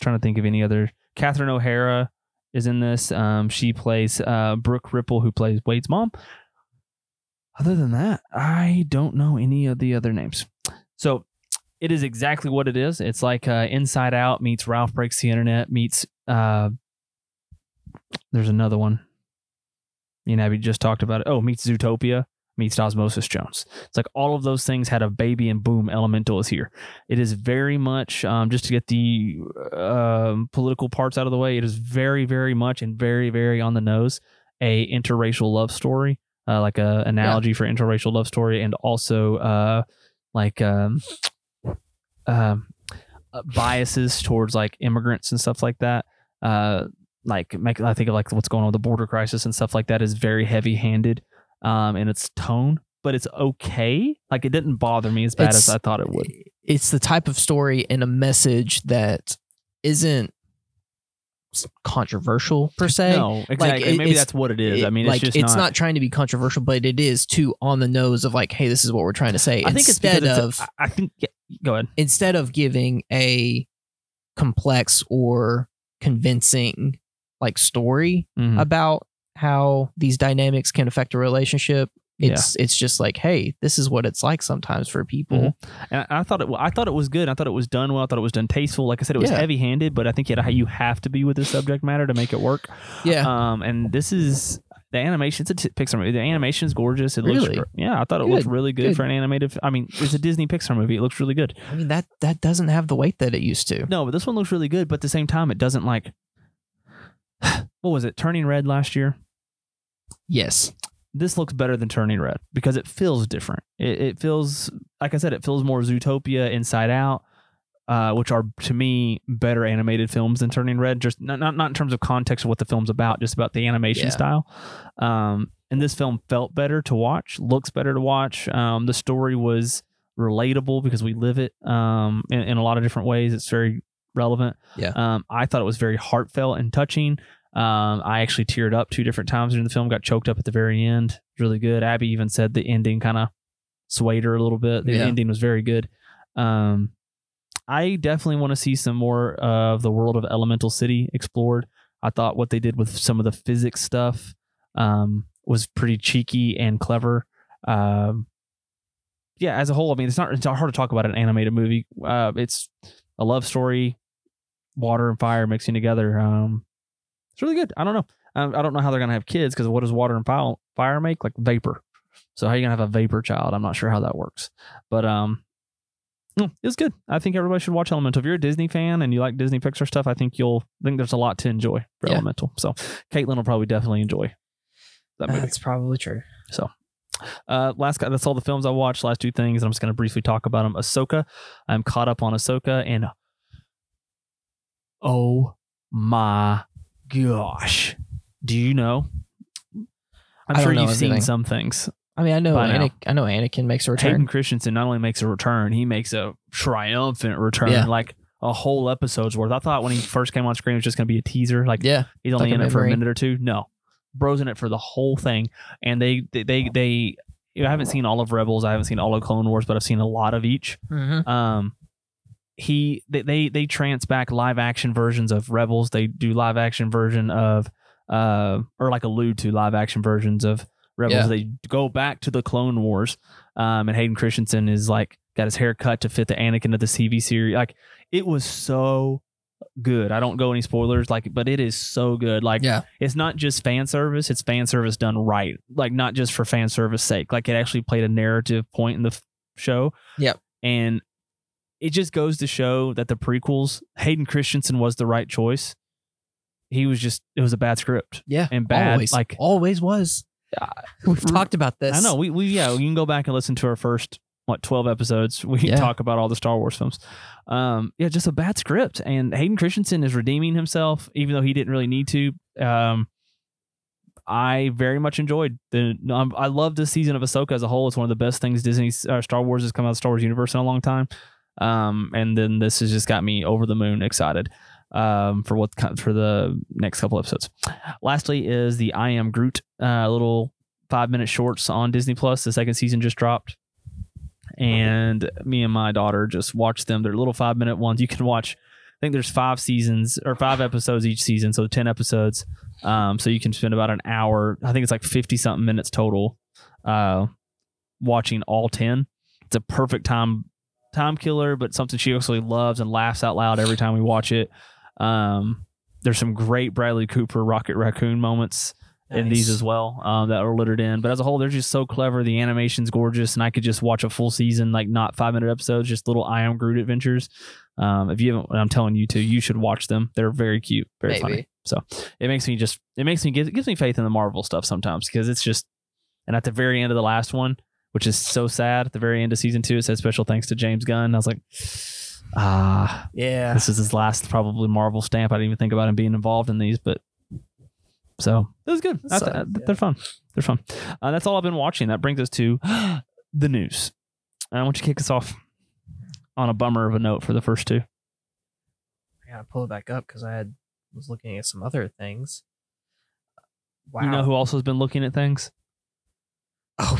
A: trying to think of any other. Catherine O'Hara is in this. Um, she plays uh, Brooke Ripple, who plays Wade's mom. Other than that, I don't know any of the other names. So it is exactly what it is. It's like uh, Inside Out meets Ralph Breaks the Internet meets. Uh, there's another one. You know, we just talked about it. Oh, meets Zootopia meets Osmosis Jones. It's like all of those things had a baby and boom, Elemental is here. It is very much um, just to get the um political parts out of the way. It is very, very much and very, very on the nose a interracial love story uh, like a analogy for interracial love story, and also uh, like um, um, uh, biases towards like immigrants and stuff like that. Uh, like make I think of like what's going on with the border crisis and stuff like that is very heavy handed um, in its tone, but it's okay. Like it didn't bother me as bad
B: It's-
A: as I thought it would.
B: It's the type of story and a message that isn't controversial per se.
A: No, exactly.
B: it-
A: Maybe that's what it is.
B: It-
A: I mean,
B: like
A: it's just
B: not, trying to be controversial, but it is too on the nose of like, hey, this is what we're trying to say.
A: I think
B: instead
A: it's
B: of
A: I I think. Yeah, go ahead.
B: instead of giving a complex or convincing like story
A: Mhm.
B: about how these dynamics can affect a relationship, it's it's just like, hey, this is what it's like sometimes for people.
A: Mhm. And I, I thought it. I thought it was good. I thought it was done well. I thought it was done tasteful. Like I said, it was
B: Yeah.
A: heavy handed, but I think you, had- you have to be with the subject matter to make it work.
B: Yeah,
A: Um, and this is the animation. It's a t- Pixar movie. The animation is gorgeous. It looks.
B: Really?
A: gr- Yeah, I thought it looked really good,
B: good.
A: for an animated. I mean, it's a Disney Pixar movie. It looks really good.
B: I mean that that doesn't have the weight that it used to.
A: No, but this one looks really good. But at the same time, it doesn't like. *sighs* What was it? Turning Red last year.
B: Yes,
A: this looks better than Turning Red because it feels different. It, it feels, like I said, it feels more Zootopia, Inside Out, uh, which are to me better animated films than Turning Red. Just not, not not in terms of context of what the film's about, just about the animation
B: Yeah.
A: style. Um, and this film felt better to watch, looks better to watch. Um, the story was relatable because we live it um, in, in a lot of different ways. It's very relevant.
B: Yeah.
A: Um, I thought it was very heartfelt and touching. Um, I actually teared up two different times during the film, got choked up at the very end. Really good. Abby even said the ending kind of swayed her a little bit. The
B: Yeah.
A: ending was very good. Um, I definitely want to see some more of the world of Elemental City explored. I thought what they did with some of the physics stuff um, was pretty cheeky and clever. Um, yeah, as a whole, I mean, it's not it's hard to talk about an animated movie. Uh, it's a love story, water and fire mixing together. Um, it's really good. I don't know. Um, I don't know how they're gonna have kids because what does water and fire, make? Like vapor. So how are you gonna have a vapor child? I'm not sure how that works. But um, no, it's good. I think everybody should watch Elemental. If you're a Disney fan and you like Disney Pixar stuff, I think you'll I think there's a lot to enjoy for
B: Yeah.
A: Elemental. So Caitlin will probably definitely enjoy that movie.
B: that's probably true.
A: So uh, last guy, that's all the films I watched. Last two things, and I'm just going to briefly talk about them. Ahsoka, I'm caught up on Ahsoka, and oh my gosh, do you know? I'm
B: I
A: sure
B: know
A: you've seen some things.
B: I mean, I know
A: By.
B: I know Anakin makes a return.
A: Hayden Christensen not only makes a return, he makes a triumphant return,
B: Yeah.
A: like a whole episode's worth. I thought when he first came on screen, it was just going to be a teaser, like
B: yeah,
A: He's only
B: Like
A: in it for a minute or two. No, bro's in it for the whole thing, and they they they. they you know, I haven't seen all of Rebels. I haven't seen all of Clone Wars, but I've seen a lot of each.
B: mm-hmm.
A: Um, he they they, trance back live action versions of Rebels. They do live action version of uh or like allude to live action versions of Rebels.
B: Yeah.
A: They go back to the Clone Wars. Um, and Hayden Christensen is like got his hair cut to fit the Anakin of the TV series. Like it was so good. I don't go any spoilers, like, but it is so good. Like
B: yeah,
A: it's not just fan service it's fan service done right like not just for fan service sake like it actually played a narrative point in the f- show
B: Yep.
A: and it just goes to show that the prequels hayden christensen was the right choice he was just it was a bad script
B: yeah.
A: and bad
B: always,
A: like
B: always was. We've talked about this.
A: i know we, we yeah you can go back and listen to our first what 12 episodes we
B: Yeah.
A: talk about all the star wars films um yeah just a bad script and hayden christensen is redeeming himself even though he didn't really need to um I very much enjoyed the. Um, I love this season of Ahsoka as a whole. It's one of the best things Disney uh, Star Wars has come out of the Star Wars universe in a long time. Um, and then this has just got me over the moon excited um, for what for the next couple episodes. Lastly, is the I Am Groot uh, little five minute shorts on Disney Plus. The second season just dropped, and me and my daughter just watched them. They're little five minute ones. You can watch. I think there's five seasons or five episodes each season, so ten episodes. Um, so you can spend about an hour. I think it's like fifty something minutes total, uh, watching all ten. It's a perfect time time killer, but something she actually loves and laughs out loud every time we watch it. Um, there's some great Bradley Cooper Rocket Raccoon moments in these as well um, that are littered in. But as a whole, they're just so clever. The animation's gorgeous, and I could just watch a full season, like not five minute episodes, just little I Am Groot adventures. Um, if you haven't, I'm telling you to, you should watch them. They're very cute, very funny. So it makes me just, it makes me it gives me faith in the Marvel stuff sometimes because it's just, And at the very end of the last one, which is so sad, at the very end of season two, it says special thanks to James Gunn. I was like, ah,
B: Yeah.
A: this is his last probably Marvel stamp. I didn't even think about him being involved in these, but so it was good. I th-
B: Sucks, yeah.
A: They're fun. They're fun. Uh, that's all I've been watching. That brings us to *gasps* the news. I want you to kick us off on a bummer of a note for the first two.
B: I gotta pull it back up because I had was looking at some other things. Wow.
A: You know who also has been looking at things?
B: Oh,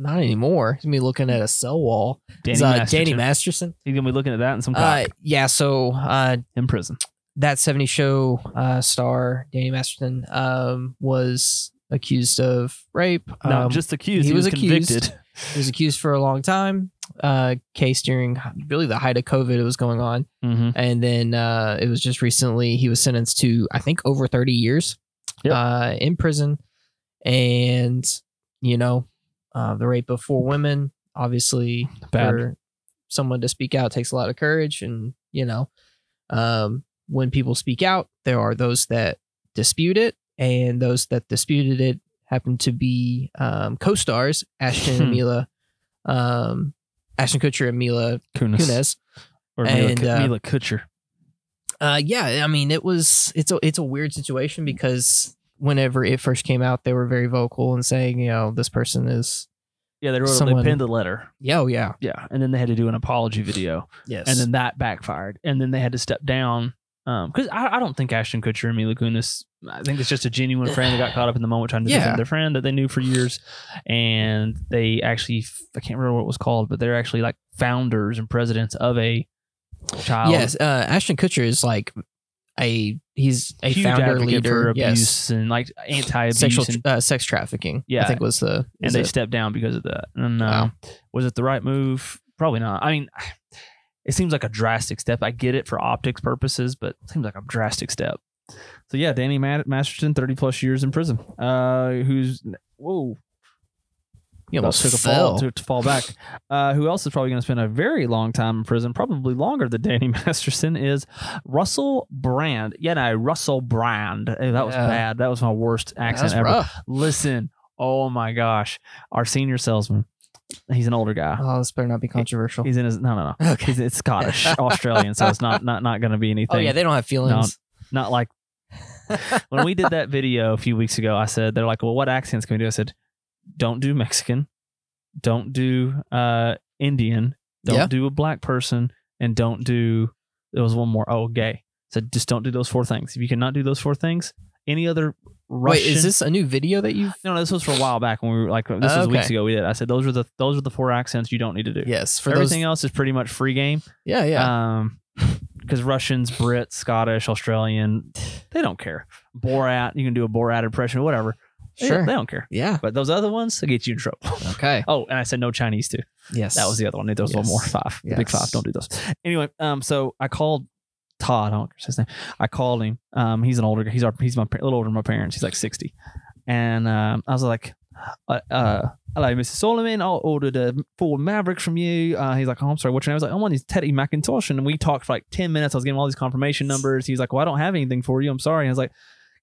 B: not anymore. He's gonna be looking at a cell wall.
A: Danny
B: uh,
A: Masterson.
B: Danny Masterson.
A: He's gonna be looking at that and some
B: Uh, yeah. So uh,
A: in prison.
B: that 70 show uh, star Danny Masterson um, was accused of rape.
A: Not
B: Um,
A: just accused.
B: he
A: He, was,
B: was accused.
A: convicted. *laughs*
B: he was accused for a long time. Uh, case during really the height of COVID, it was going on,
A: Mm-hmm.
B: and then uh, it was just recently he was sentenced to I think over 30 years
A: Yep.
B: uh, in prison, and you know uh, the rape of four women. Obviously,
A: Bad.
B: for someone to speak out takes a lot of courage and you know um, when people speak out there are those that dispute it and those that disputed it happen to be um, co-stars ashton and
A: Hmm.
B: mila um, ashton kutcher and mila
A: Kunis.
B: kunis
A: Or Mila,
B: And,
A: Ku-
B: uh,
A: Mila Kutcher.
B: uh, yeah i mean it was it's a it's a weird situation because whenever it first came out they were very vocal and saying you know this person is
A: Yeah, they wrote.
B: someone-
A: They penned a letter.
B: yeah oh yeah
A: Yeah, and then they had to do an apology video.
B: yes
A: and then that backfired, and then they had to step down. Because I, I don't think Ashton Kutcher and Mila Kunis. I think it's just a genuine friend that got caught up in the moment trying to
B: Yeah.
A: defend their friend that they knew for years, and they actually I can't remember what it was called, but they're actually like founders and presidents of a child.
B: yes uh, ashton kutcher is like a he's a
A: huge
B: founder leader
A: for abuse
B: yes
A: and like anti-abuse
B: sexual
A: and,
B: uh, sex trafficking.
A: Yeah.
B: I think was the
A: and they
B: it?
A: stepped down because of that. And uh,
B: Wow.
A: was it the right move? Probably not. I mean, it seems like a drastic step. I get it for optics purposes, but it seems like a drastic step. So yeah, Danny Masterson, thirty plus years in prison. Uh, who's whoa,
B: you almost
A: took a
B: fell.
A: fall to, to fall back. Uh, who else is probably going to spend a very long time in prison, probably longer than *laughs* Danny Masterson, is Russell Brand. Yeah, no, Russell Brand. Hey, that was
B: Yeah.
A: bad. That was my worst accent
B: That's
A: ever.
B: rough.
A: Listen, oh my gosh, our senior salesman. He's an older guy.
B: Oh, this better not be controversial.
A: He's in his no, no, no.
B: Okay.
A: He's it's Scottish, *laughs* Australian, so it's not not not going to be anything.
B: Oh yeah, they don't have feelings.
A: not like *laughs* when we did that video a few weeks ago. I said they're like, well, what accents can we do? I said, don't do Mexican, don't do uh Indian, don't
B: Yeah.
A: do a black person, and don't do. There was one more. Oh, gay. So just don't do those four things. If you cannot do those four things, any other Russian.
B: Wait, is this a new video that?
A: No, no, this was for a while back when we were like this was
B: Okay.
A: weeks ago. We did. I said those are the those are the four accents you don't need to do.
B: Yes, for
A: Everything
B: those.
A: else is pretty much free game.
B: Yeah, yeah.
A: Um, *laughs* because Russians, Brits, Scottish, Australian, they don't care. Borat, you can do a Borat impression, whatever. They-
B: Sure.
A: they don't care.
B: yeah.
A: But those other ones, they get you in trouble.
B: Okay. *laughs*
A: Oh, and I said no Chinese too.
B: Yes.
A: That was the other one. There was one more. Five. The big
B: Yes.
A: five. Don't do those. Anyway, um, so I called Todd. I don't know his name. I called him. Um, he's an older guy. He's our he's my a little older than my parents. He's like sixty, and um, I was like, uh, uh hello, Mr. Solomon. I ordered a Ford Maverick from you. Uh, he's like, oh, I'm sorry. What's your name? I was like, I'm on these Teddy McIntosh, and we talked for like ten minutes. I was getting all these confirmation numbers. He's like, well, I don't have anything for you. I'm sorry. And I was like.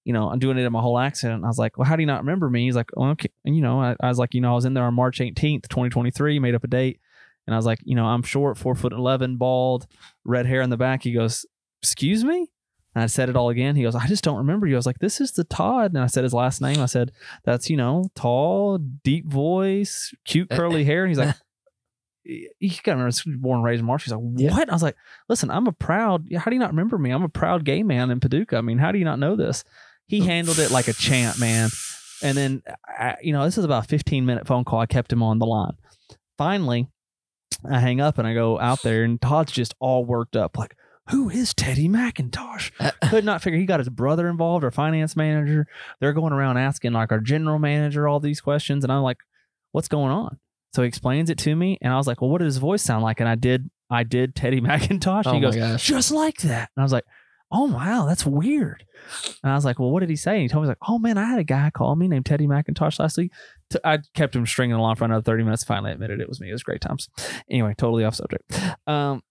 A: You know, I'm doing it in my whole accent. And I was like, well, how do you not remember me? He's like, oh, okay. And, you know, I, I was like, you know, I was in there on March 18th, 2023, made up a date. And I was like, you know, I'm short, four foot 11, bald, red hair in the back. He goes, excuse me? And I said it all again. He goes, I just don't remember you. I was like, this is the Todd. And I said his last name. I said, that's, you know, tall, deep voice, cute eh, curly eh. hair. And he's like, *laughs* you gotta remember, he was born and raised in March. He's like,
B: Yeah.
A: what? I was like, listen, I'm a proud, how do you not remember me? I'm a proud gay man in Paducah. I mean, how do you not know this? He handled it like a champ, man. And then, I, you know, this is about a 15 minute phone call. I kept him on the line. Finally, I hang up and I go out there, and Todd's just all worked up, like, who is Teddy McIntosh? Uh, uh. Could not figure. He got his brother involved, our finance manager. They're going around asking like our general manager all these questions, and I'm like, what's going on? So he explains it to me, and I was like, well, what did his voice sound like? And I did, I did Teddy *laughs* McIntosh.
B: oh
A: he goes,
B: gosh.
A: just like that. And I was like, oh wow, that's weird. And I was like, well, what did he say? And he told me, like, oh man, I had a guy call me named Teddy McIntosh last week. T- I kept him stringing along for another 30 minutes. Finally admitted it was me. It was great times. Anyway, totally off subject. Um,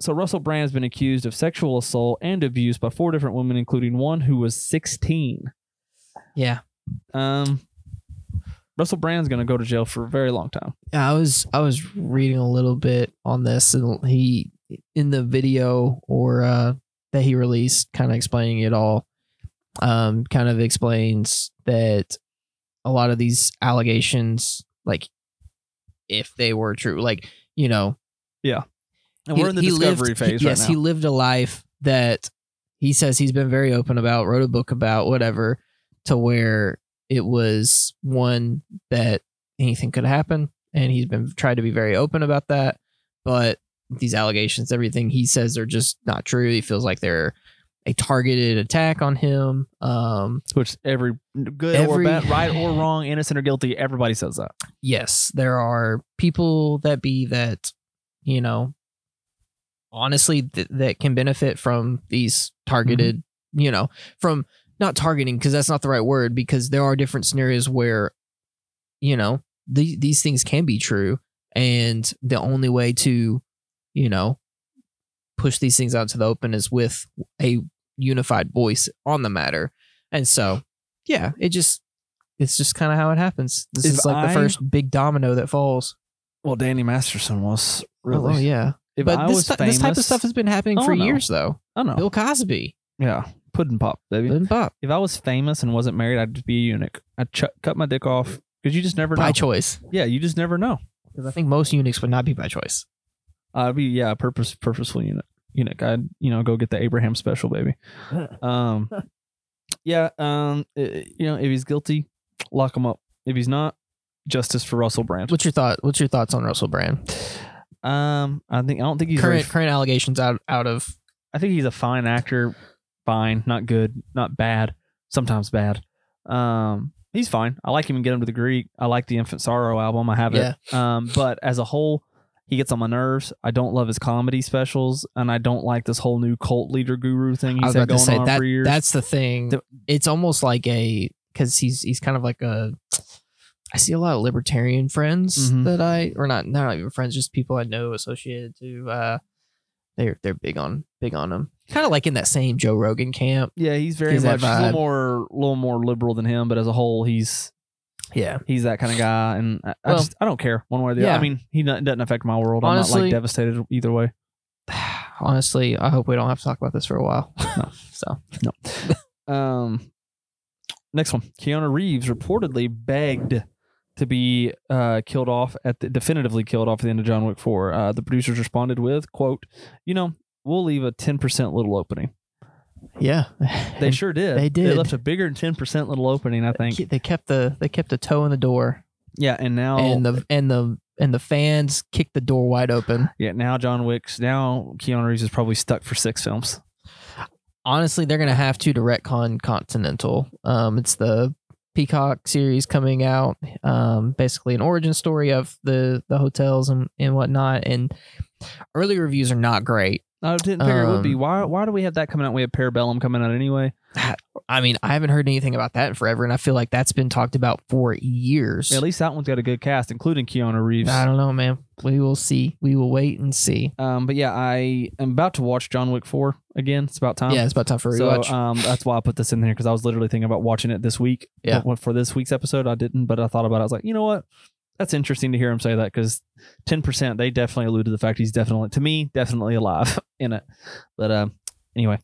A: so Russell Brand has been accused of sexual assault and abuse by four different women, including one who was 16.
B: Yeah.
A: Um, Russell Brand's gonna go to jail for a very long time.
B: Yeah, I was I was reading a little bit on this, and he in the video or uh, that he released, kind of explaining it all. Um, kind of explains that a lot of these allegations, like if they were true, like you know, yeah,
A: And we're in the discovery
B: lived,
A: phase
B: he-
A: right
B: yes,
A: now.
B: he lived a life that he says he's been very open about, wrote a book about, whatever, to where it was one that anything could happen, and he's been tried to be very open about that. But these allegations, everything he says, are just not true. He feels like they're a targeted attack on him. Um,
A: Which every good or bad, right or *laughs* wrong, innocent or guilty, everybody says that.
B: yes, there are people that be that, you know, honestly, th- that can benefit from these targeted, you know, from not targeting because that's not the right word because there are different scenarios where, you know, the, these things can be true. And the only way to, you know, push these things out to the open is with a unified voice on the matter. And so, yeah, it just, it's just kind of how it happens. This
A: If
B: is like
A: I-
B: the first big domino that falls.
A: Well, Danny Masterson was oh, really.
B: Oh, yeah.
A: If
B: but
A: I
B: this,
A: was famous,
B: this type of stuff has been happening
A: Oh,
B: for
A: no.
B: years, though.
A: I don't know.
B: Bill Cosby,
A: Yeah, pudding pop, baby.
B: Lynn Pop,
A: If I was famous and wasn't married, I'd just be a eunuch. I'd ch- cut my dick off because you just never know.
B: by choice.
A: Yeah, you just never know.
B: Because I think most eunuchs would not be by choice.
A: I'd be yeah, purpose purposeful eunuch. Eunuch. I'd you know go get the Abraham special, baby. *laughs* Um, yeah. Um, i- you know if he's guilty, lock him up. If he's not, justice for Russell Brand.
B: What's your thought? What's your thoughts on Russell Brand?
A: Um, I think I don't think he's very
B: Current current allegations out out of
A: I think he's a fine actor. Fine, not good, not bad. Sometimes bad. Um, he's fine. I like him and Get Him to the Greek. I like the Infant Sorrow album. I have it. Um, but as a whole, he gets on my nerves. I don't love his comedy specials, and I don't like this whole new cult leader guru thing he's had going
B: to say
A: on
B: that
A: for years.
B: that's the thing.
A: The-
B: it's almost like a because he's he's kind of like a. I see a lot of libertarian friends
A: Mhm.
B: that I or not not even friends, just people I know associated to. uh They're they're big on big on him. Kind of like in that same Joe Rogan camp.
A: yeah, he's very much a little more, little more liberal than him. But as a whole, he's
B: Yeah,
A: he's that kind of guy, and I, I
B: Well,
A: just I don't care one way or the
B: yeah.
A: other. I mean, he doesn't affect my world. I'm not
B: Honestly-
A: like devastated either way. *sighs*
B: honestly, I hope we don't have to talk about this for a while. *laughs* *laughs*
A: So no.
B: so
A: Um, next one. Keanu Reeves reportedly begged to be uh, killed off at the definitively killed off at the end of John Wick Four. Uh, the producers responded with, "quote You know, we'll leave a ten percent little opening."
B: Yeah,
A: They sure did.
B: they did.
A: They left a bigger than ten percent little opening. I think.
B: they kept the they kept a toe in the door,
A: Yeah, and now
B: and the and the and the fans kicked the door wide open.
A: yeah now John Wick's now Keanu Reeves is probably stuck for six films.
B: honestly, they're gonna have to to retcon Continental. Um, it's the Peacock series coming out. Um, basically an origin story of the the hotels and and whatnot. And early reviews are not great.
A: I didn't figure it would be.
B: Um,
A: Why? Why do we have that coming out? We have Parabellum coming out anyway.
B: I mean, I haven't heard anything about that in forever, and I feel like that's been talked about for years.
A: At least that one's got a good cast, including Keanu Reeves.
B: I don't know, man. We will see. We will wait and see.
A: Um, but yeah, I am about to watch John Wick four again. It's about time.
B: yeah, it's about time for a
A: So
B: rewatch.
A: um, that's why I put this in there because I was literally thinking about watching it this week.
B: Yeah.
A: But for this week's episode, I didn't, but I thought about it. I was like, you know what? That's interesting to hear him say that because ten percent they definitely allude to the fact he's definitely to me definitely alive *laughs* in it. But um, anyway,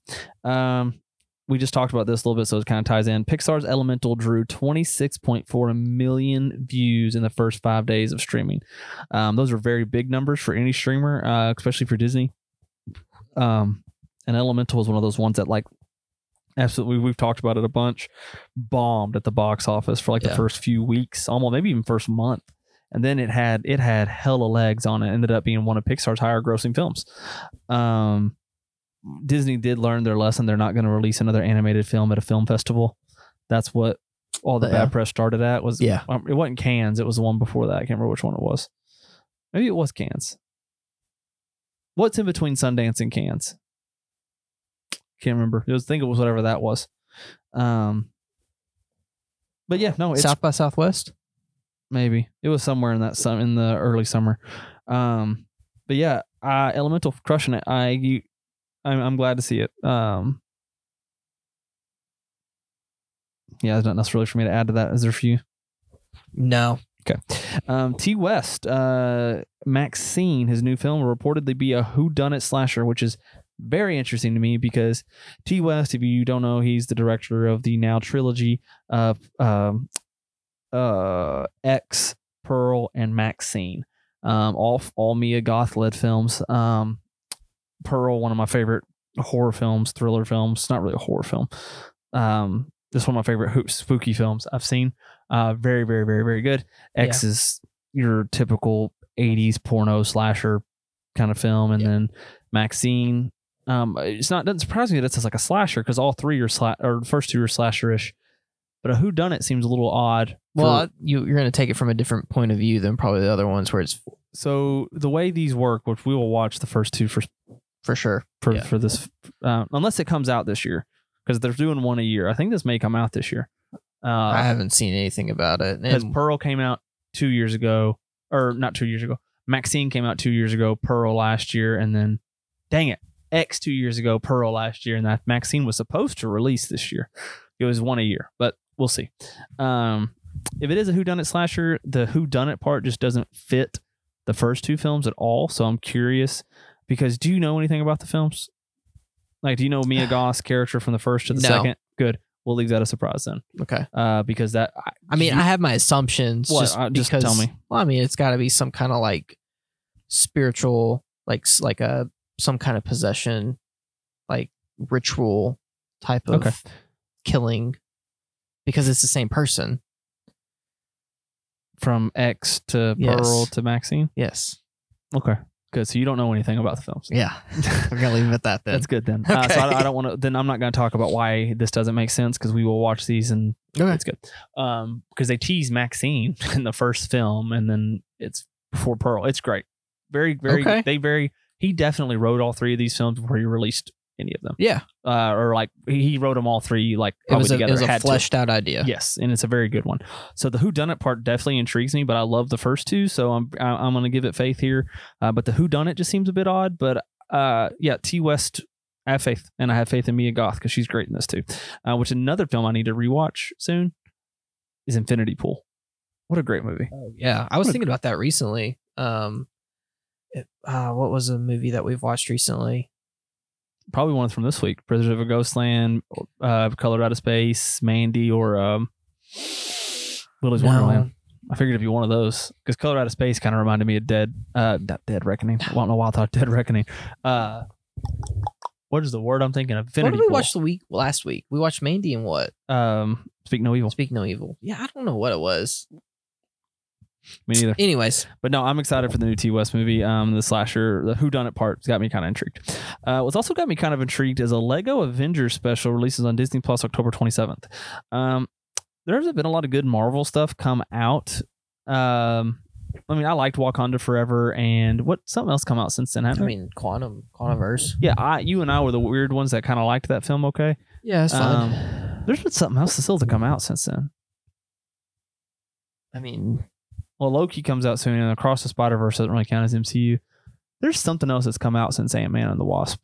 A: um, we just talked about this a little bit, so it kind of ties in. Pixar's Elemental drew twenty six point four million views in the first five days of streaming. Um, those are very big numbers for any streamer, uh, especially for Disney. Um, and Elemental was one of those ones that like absolutely we've talked about it a bunch bombed at the box office for like the first few weeks almost maybe even first month and then it had it had hella legs on it ended up being one of pixar's higher grossing films um disney did learn their lesson they're not going to release another animated film at a film festival that's what all the
B: Yeah.
A: bad press started at was
B: Yeah.
A: um, it wasn't Cannes it was the one before that i can't remember which one it was maybe it was Cannes what's in between sundance and Cannes can't remember. Was, I think it was whatever that was. Um, but yeah, no, it's
B: South by Southwest.
A: Maybe it was somewhere in that sum in the early summer. Um, but yeah, uh, Elemental crushing it. I you, I'm, I'm glad to see it. Um, yeah, there's nothing else really for me to add to that. Is there for you?
B: No. Okay.
A: Um, Ti West, uh, Maxine, his new film will reportedly be a whodunit slasher, which is very interesting to me because Ti West, if you don't know, he's the director of the now trilogy of um, uh, X, Pearl, and Maxine. Um, all all Mia Goth led films. Um, Pearl, one of my favorite horror films, thriller films. Not really a horror film. Um, this one of my favorite spooky films I've seen. Uh, very, very, very, very good. X is your typical 80s porno slasher kind of film. And
B: Yeah.
A: then Maxine, um, it's not, doesn't surprise me that it's like a slasher because all three are, sla- or the first two are slasherish. But a who done it seems a little odd. for-
B: Well, you, you're going to take it from a different point of view than probably the other ones where it's
A: so the way these work, which we will watch the first two for
B: for sure.
A: for,
B: Yeah.
A: for this, uh, unless it comes out this year, because they're doing one a year. I think this may come out this year.
B: I
A: Uh,
B: haven't seen anything about it.
A: because Pearl came out two years ago, or not two years ago. Maxine came out two years ago. Pearl last year, and then, dang it, X two years ago. Pearl last year, and that Maxine was supposed to release this year. It was one a year, but we'll see. Um, if it is a whodunit slasher, the whodunit part just doesn't fit the first two films at all. So I'm curious because do you know anything about the films? Like, do you know Mia *sighs* Goth's character from the first to the
B: No.
A: second? Good. We'll leave that a surprise then,
B: okay.
A: uh, because that
B: I mean, I have my assumptions.
A: What?
B: Just,
A: Uh, just
B: because,
A: tell me.
B: Well, I mean, it's got to be some kind of like spiritual, like like a some kind of possession, like ritual type of
A: Okay.
B: killing, because it's the same person.
A: from X to
B: Yes.
A: Pearl to Maxine.
B: Yes.
A: Okay, good. So you don't know anything about the films.
B: Yeah. *laughs* We're gonna leave it at that then.
A: That's good then. *laughs* Uh, so
B: Okay.
A: I, I don't want to. Then I'm not going to talk about why this doesn't make sense because we will watch these and
B: Okay.
A: it's good. Um, because they tease Maxine *laughs* in the first film and then it's before Pearl. It's great. Very, very.
B: Okay.
A: They very. He definitely wrote all three of these films before he released any of them.
B: Yeah.
A: Uh, or like he wrote them all three like
B: It was
A: probably
B: a,
A: together.
B: it was a
A: had to.
B: fleshed out idea.
A: Yes, and it's a very good one. So the Who Done It part definitely intrigues me, but I love the first two, so I'm I'm gonna give it faith here. Uh, but the Who Done It just seems a bit odd. But uh, yeah, Ti West, I have faith, and I have faith in Mia Goth because she's great in this too. Uh, which another film I need to rewatch soon is Infinity Pool. What a great movie!
B: Oh, yeah. I was thinking about that recently. Um, it, uh, what was a movie that we've watched recently?
A: Probably one from this week: Prisoners of a Ghostland, uh, Color Out of Space, Mandy, or um, Willy's Wonderland. I figured it'd be one of those because Color Out of Space kind of reminded me of Dead, uh, not Dead Reckoning. I don't know why I thought Dead Reckoning. Uh, what is the word I'm thinking of?
B: What
A: Infinity
B: did we
A: Pool.
B: watch the week last week? We watched Mandy and what?
A: Um, Speak No Evil.
B: Speak No Evil. Yeah, I don't know what it was.
A: Me neither.
B: Anyways,
A: But no, I'm excited for the new Ti West movie. Um, the slasher, the Who Done It part's got me kind of intrigued. Uh, what's also got me kind of intrigued is a Lego Avengers special releases on Disney Plus October 27th. Um, there hasn't been a lot of good Marvel stuff come out. Um, I mean, I liked Wakanda Forever, and what something else come out since then?
B: I mean, Quantum, Quantumverse.
A: yeah, I, you and I were the weird ones that kind of liked that film. Okay,
B: Yeah, it's fine.
A: Um, there's been something else still to come out since then.
B: I mean,
A: Well, Loki comes out soon, and Across the Spider Verse doesn't really count as MCU. There's something else that's come out since Ant Man and the Wasp.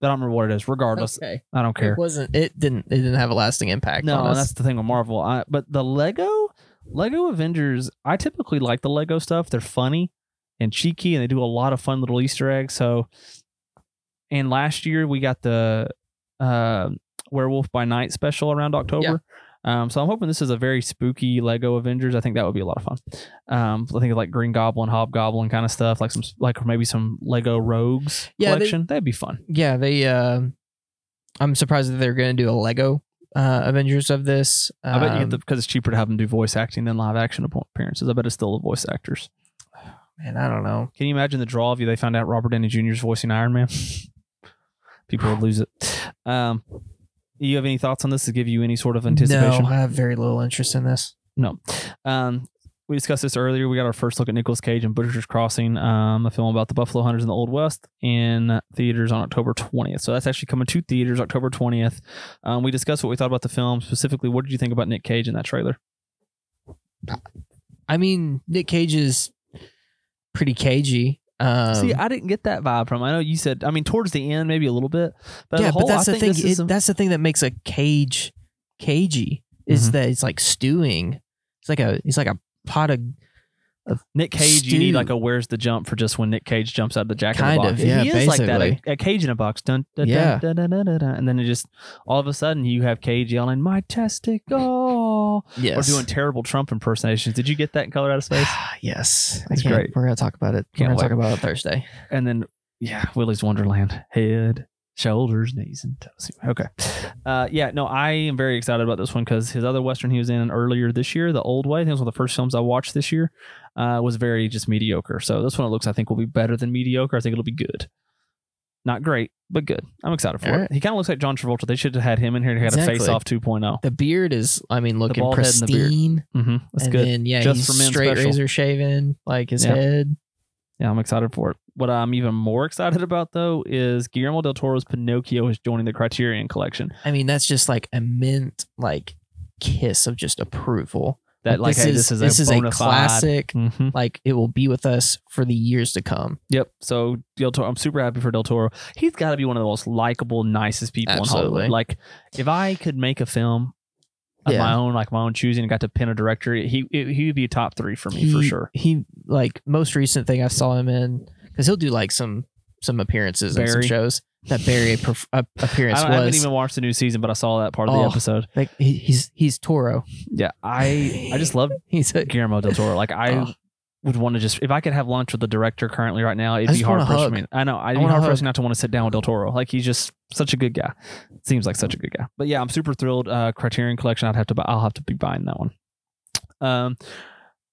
A: That I don't remember what it is. Regardless,
B: okay.
A: I don't care.
B: It wasn't. It didn't. It didn't have a lasting impact.
A: No,
B: on
A: and that's the thing with Marvel. I, but the Lego, Lego Avengers, I typically like the Lego stuff. They're funny and cheeky, and they do a lot of fun little Easter eggs. So, and last year we got the uh, Werewolf by Night special around October. Um, so I'm hoping this is a very spooky Lego Avengers. I think that would be a lot of fun. Um, I think of like Green Goblin, Hobgoblin kind of stuff, like some like maybe some Lego Rogues
B: Yeah, they-
A: collection. That'd be fun.
B: yeah. They. Uh, I'm surprised that they're going to do a Lego uh, Avengers of this.
A: I bet you
B: Um,
A: because it's cheaper to have them do voice acting than live action appearances. I bet it's still the voice actors. *sighs*
B: Man, I don't know.
A: Can you imagine the draw of you? They found out Robert Downey Jr. is voicing Iron Man. *laughs* People would lose it. Um, you have any thoughts on this to give you any sort of anticipation?
B: No, I have very little interest in this. No.
A: Um, we discussed this earlier. We got our first look at Nicolas Cage and Butcher's Crossing, um, a film about the Buffalo Hunters in the Old West, in theaters on October 20th. So that's actually coming to theaters October 20th. Um, we discussed what we thought about the film. Specifically, what did you think about Nick Cage in that trailer?
B: I mean, Nick Cage is pretty cagey. Um,
A: See, I didn't get that vibe from. him. I know you said. I mean, towards the end, maybe a little bit. But
B: yeah,
A: whole,
B: but that's
A: I
B: the thing. It,
A: a-
B: that's the thing that makes a cage cagey is
A: Mhm.
B: that it's like stewing. He's like a he's like a pot of
A: Nick Cage, you need like a where's the jump for just when Nick Cage jumps out of the jack
B: Kind
A: in the
B: of, yeah,
A: he is like that.
B: basically.
A: A, a Cage in a box. Dun, dun,
B: Yeah.
A: dun, dun, dun, dun, dun, and then it just all of a sudden you have Cage yelling, "My testicle!"
B: Yes.
A: or doing terrible Trump impersonations. Did you get that in Color Out of Space?
B: yes,
A: It's great.
B: We're gonna talk about it.
A: Can't
B: we're gonna talk about it Thursday.
A: and then yeah, Willy's Wonderland. Head, shoulders, knees, and toes. Okay. Uh, yeah, no, I am very excited about this one because his other western he was in earlier this year, The Old Way. I think it was one of the first films I watched this year. Uh, was very just mediocre. So this one it looks I think will be better than mediocre. I think it'll be good. Not great, but good. I'm excited for
B: All
A: it.
B: right.
A: He kind of looks like John Travolta. They should have had him in here. He had
B: Exactly.
A: a face off 2.0.
B: The beard is, I mean, looking
A: bald head and the beard.
B: pristine.
A: Mm-hmm. That's
B: and
A: good.
B: then yeah,
A: Just
B: he's
A: for men's
B: straight
A: special.
B: razor shaven, like his
A: Yeah.
B: head.
A: Yeah, I'm excited for it. What I'm even more excited about though is Guillermo del Toro's Pinocchio is joining the Criterion Collection.
B: I mean, that's just like a mint like kiss of just approval.
A: That like,
B: this
A: hey,
B: is
A: this is
B: this
A: a
B: is a classic.
A: Mhm.
B: Like it will be with us for the years to come.
A: Yep. So Del Toro, I'm super happy for Del Toro. He's got to be one of the most likable, nicest people in
B: Absolutely.
A: Hollywood. Like, if I could make a film of
B: Yeah.
A: my own, like my own choosing, and got to pin a director, he he would be a top three for me
B: he,
A: for sure.
B: He like most recent thing I saw him in because he'll do like some some appearances and some shows. That Barry perf- uh,
A: I,
B: appearance
A: don't- I haven't even watched the new season, but I saw that part of the
B: Oh.
A: episode.
B: like he, he's he's Toro.
A: Yeah, I I just love *laughs*
B: He's a,
A: Guillermo del Toro. Like I
B: Oh.
A: would want to just if I could have lunch with the director currently right now, it'd be hard for me. I know I'd
B: I
A: be hard
B: hug.
A: not to want to sit down with del Toro. Like he's just such a good guy. Seems like such a good guy. But yeah, I'm super thrilled. Uh, Criterion Collection. I'd have to. buy I'll have to be buying that one. Um.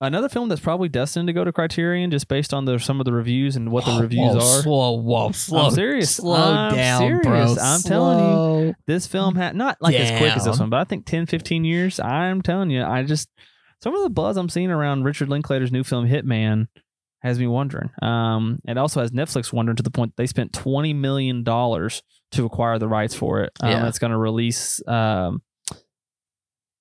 A: Another film that's probably destined to go to Criterion just based on the some of the reviews and what the reviews
B: whoa,
A: are.
B: Whoa, whoa, slow,
A: serious.
B: Slow
A: I'm
B: down, bro.
A: I'm telling you. This film had not like as quick as this one, but I think 10, 15 years. I'm telling you, I just some of the buzz I'm seeing around Richard Linklater's new film Hitman has me wondering. Um, it also has Netflix wondering to the point they spent twenty million dollars to acquire the rights for it. Um,
B: Yeah.
A: It's going to release um,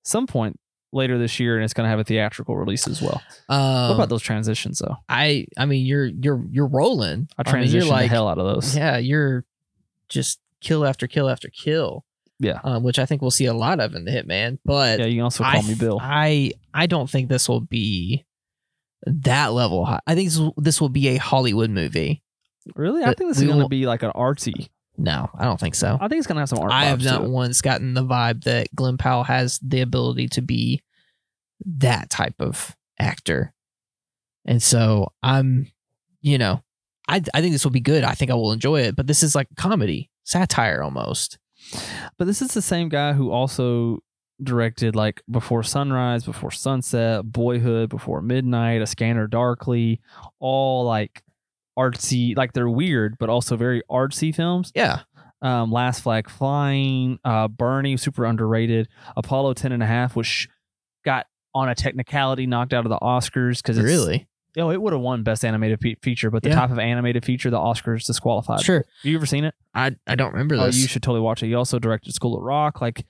A: some point later this year, and it's going to have a theatrical release as well.
B: Um,
A: what about those transitions though?
B: I I mean you're you're you're rolling.
A: I
B: mean,
A: transitioned
B: you're like
A: the hell out of those.
B: yeah, you're just kill after kill after kill.
A: Yeah.
B: Um, which I think we'll see a lot of in the Hitman. But
A: Yeah, you can also call
B: I,
A: me Bill.
B: I I don't think this will be that level high. I think this will, this will be a Hollywood movie.
A: really, I think this is going to be like an artsy.
B: No, I don't think so.
A: I think it's going to have some art.
B: I have not once gotten the vibe that Glen Powell has the ability to be that type of actor. And so I'm, you know, I I think this will be good. I think I will enjoy it. But this is like comedy, satire almost.
A: But this is the same guy who also directed like Before Sunrise, Before Sunset, Boyhood, Before Midnight, A Scanner Darkly, all like artsy, like they're weird, but also very artsy films.
B: Yeah.
A: Um, Last Flag Flying, uh, Bernie, super underrated. Apollo 10 and a half, which got on a technicality knocked out of the Oscars because
B: Really?
A: Oh, it would have won Best Animated Fe- Feature, but the
B: Yeah.
A: type of animated feature, the Oscars disqualified.
B: Sure.
A: Have you ever seen it?
B: I I don't remember
A: Oh,
B: this.
A: you should totally watch it. He also directed School of Rock, like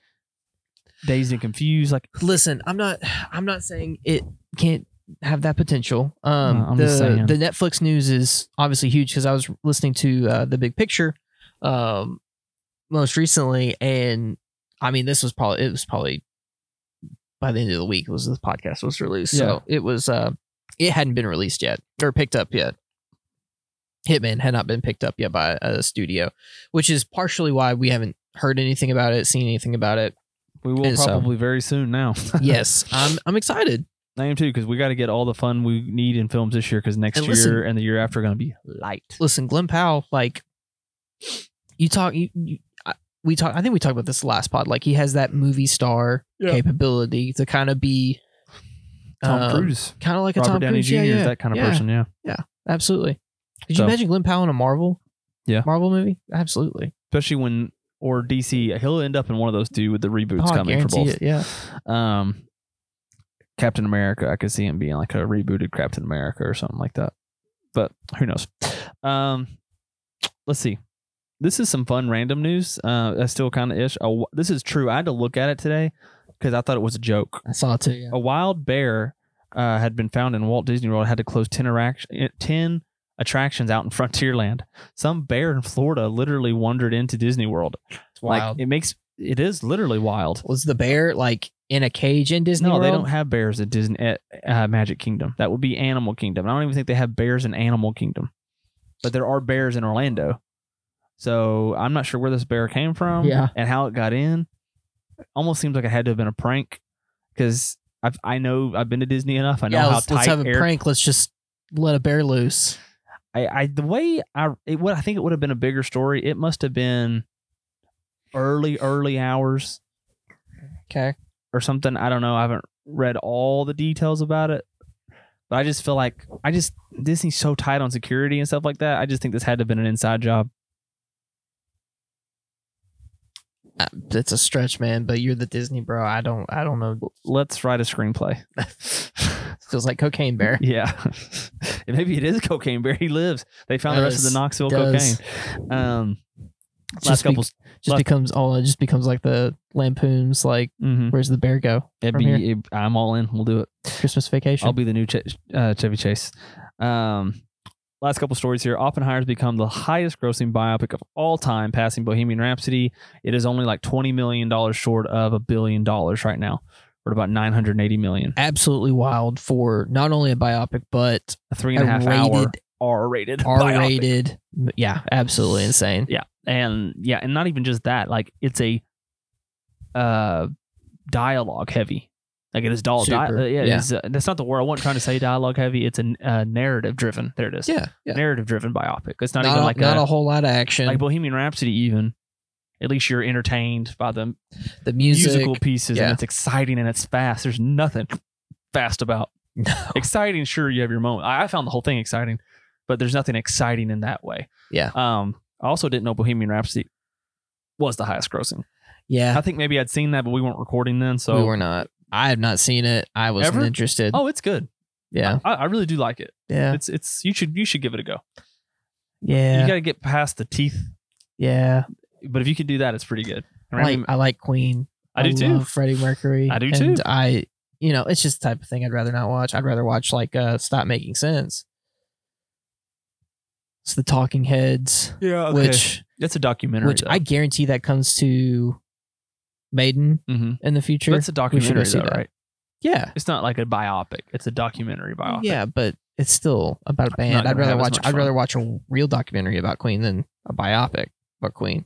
A: Dazed and Confused. Like,
B: Listen, I'm not I'm not saying it can't have that potential. Um
A: No,
B: the the Netflix news is obviously huge because I was listening to uh, the big picture um most recently and I mean this was probably it was probably by the end of the week was the podcast was released. So it was uh it hadn't been released yet or picked up yet. Hitman had not been picked up yet by a studio, which is partially why we haven't heard anything about it, seen anything about it.
A: we will
B: And so-
A: probably very soon now. *laughs*
B: yes, I'm I'm excited.
A: I am too, because we got to get all the fun we need in films this year, because next
B: And
A: year
B: listen-
A: and the year after are going to be light.
B: Listen, Glen Powell, like you talk, you, you I, we talk. I think we talked about this last pod. Like he has that movie star
A: Yeah.
B: capability to kind of be
A: Tom
B: um,
A: Cruise,
B: kind of like a
A: Robert
B: Tom
A: Downey
B: Cruise.
A: Jr.
B: Yeah,
A: is
B: yeah,
A: that kind of
B: yeah,
A: person. Yeah. Yeah.
B: Absolutely. Could
A: So-
B: you imagine Glen Powell in a Marvel?
A: Yeah.
B: Marvel movie. Absolutely.
A: Especially when, or DC, he'll end up in one of those two with the reboots
B: Oh, I
A: coming for
B: guarantee
A: both.
B: it. Yeah.
A: Um, Captain America, I could see him being like a rebooted Captain America or something like that. But who knows? Um, let's see. This is some fun random news. Uh, that's still kind of ish. This is true. I had to look at it today because I thought it was a joke.
B: I saw it too. Yeah.
A: A wild bear uh, had been found in Walt Disney World. Had to close ten, attrac- ten attractions out in *laughs* Frontierland. Some bear in Florida literally wandered into Disney World.
B: It's wild.
A: Like it makes it is literally wild.
B: was the bear like in a cage in Disney
A: no,
B: World?
A: they don't have bears at Disney at uh, Magic Kingdom. That would be Animal Kingdom. I don't even think they have bears in Animal Kingdom, but there are bears in Orlando. So I'm not sure where this bear came from,
B: Yeah.
A: and how it got in. Almost seems like it had to have been a prank, because I've I know I've been to Disney enough. I know
B: yeah,
A: how
B: let's,
A: tight
B: let's have a
A: air.
B: prank. Let's just let a bear loose.
A: I, I the way I it would I think it would have been a bigger story. It must have been early early hours
B: Okay.
A: Or something. I don't know. I haven't read all the details about it. But I just feel like I just Disney's so tight on security and stuff like that. I just think this had to have been an inside job.
B: Uh, It's a stretch, man, but you're the Disney bro. I don't I don't know.
A: Let's write a screenplay. *laughs*
B: Feels like cocaine bear. *laughs*
A: yeah. And *laughs* Maybe it is cocaine bear. He lives. They found the rest of
B: Does-
A: the Knoxville
B: does.
A: cocaine. Um last
B: Just, be-
A: couple
B: just
A: last-
B: becomes all it just becomes like the lampoons like
A: mhm.
B: where's the bear go?
A: It'd be I'm all in. We'll do it.
B: Christmas vacation.
A: I'll be the new Ch- uh, Chevy Chase. Um, last couple stories here. Oppenheimer's become the highest grossing biopic of all time, passing Bohemian Rhapsody. It is only like $20 million short of a billion dollars right now. We're at about 980 million.
B: Absolutely wild for not only a biopic but
A: A three and a
B: a
A: half hour
B: rated
A: R rated. *laughs*
B: R rated. Yeah, absolutely insane.
A: Yeah. And yeah, and not even just that. Like it's a uh, dialogue heavy. Like it is dialogue. Di- uh, yeah,
B: Yeah.
A: Uh, that's not the word. I wasn't trying to say dialogue heavy. It's a uh, narrative driven. There it is.
B: Yeah, yeah.
A: Narrative driven biopic. It's not,
B: Not,
A: even
B: a,
A: like
B: not
A: a,
B: a whole lot of action.
A: like Bohemian Rhapsody. Even at least you're entertained by the
B: the music.
A: musical pieces
B: yeah.
A: and it's exciting and it's fast. There's nothing *laughs* fast about *laughs*
B: No.
A: exciting. Sure, you have your moment. I, I found the whole thing exciting, but there's nothing exciting in that way.
B: Yeah.
A: Um. I also didn't know Bohemian Rhapsody was the highest grossing.
B: Yeah.
A: I think maybe I'd seen that, but we weren't recording then. So
B: we were not. I have not seen it. I wasn't
A: Ever?
B: interested.
A: oh, it's good.
B: yeah.
A: I, I really do like it.
B: Yeah.
A: It's it's you should you should give it a go.
B: Yeah.
A: You got to get past the teeth,
B: yeah.
A: but if you can do that, it's pretty good.
B: I like, I like Queen.
A: I do too.
B: Freddie Mercury.
A: I do
B: and
A: too.
B: I, you know, it's just the type of thing I'd rather not watch. I'd rather watch like uh Stop Making Sense. It's the Talking Heads,
A: Yeah,
B: which
A: that's a documentary.
B: which I guarantee that comes to Maiden
A: mm-hmm.
B: in the future.
A: It's a
B: We should go
A: documentary, though,
B: that.
A: right?
B: Yeah.
A: It's not like a biopic. It's a documentary biopic.
B: Yeah, but it's still about a band. I'd rather watch I'd rather watch a real documentary about Queen than a biopic about Queen.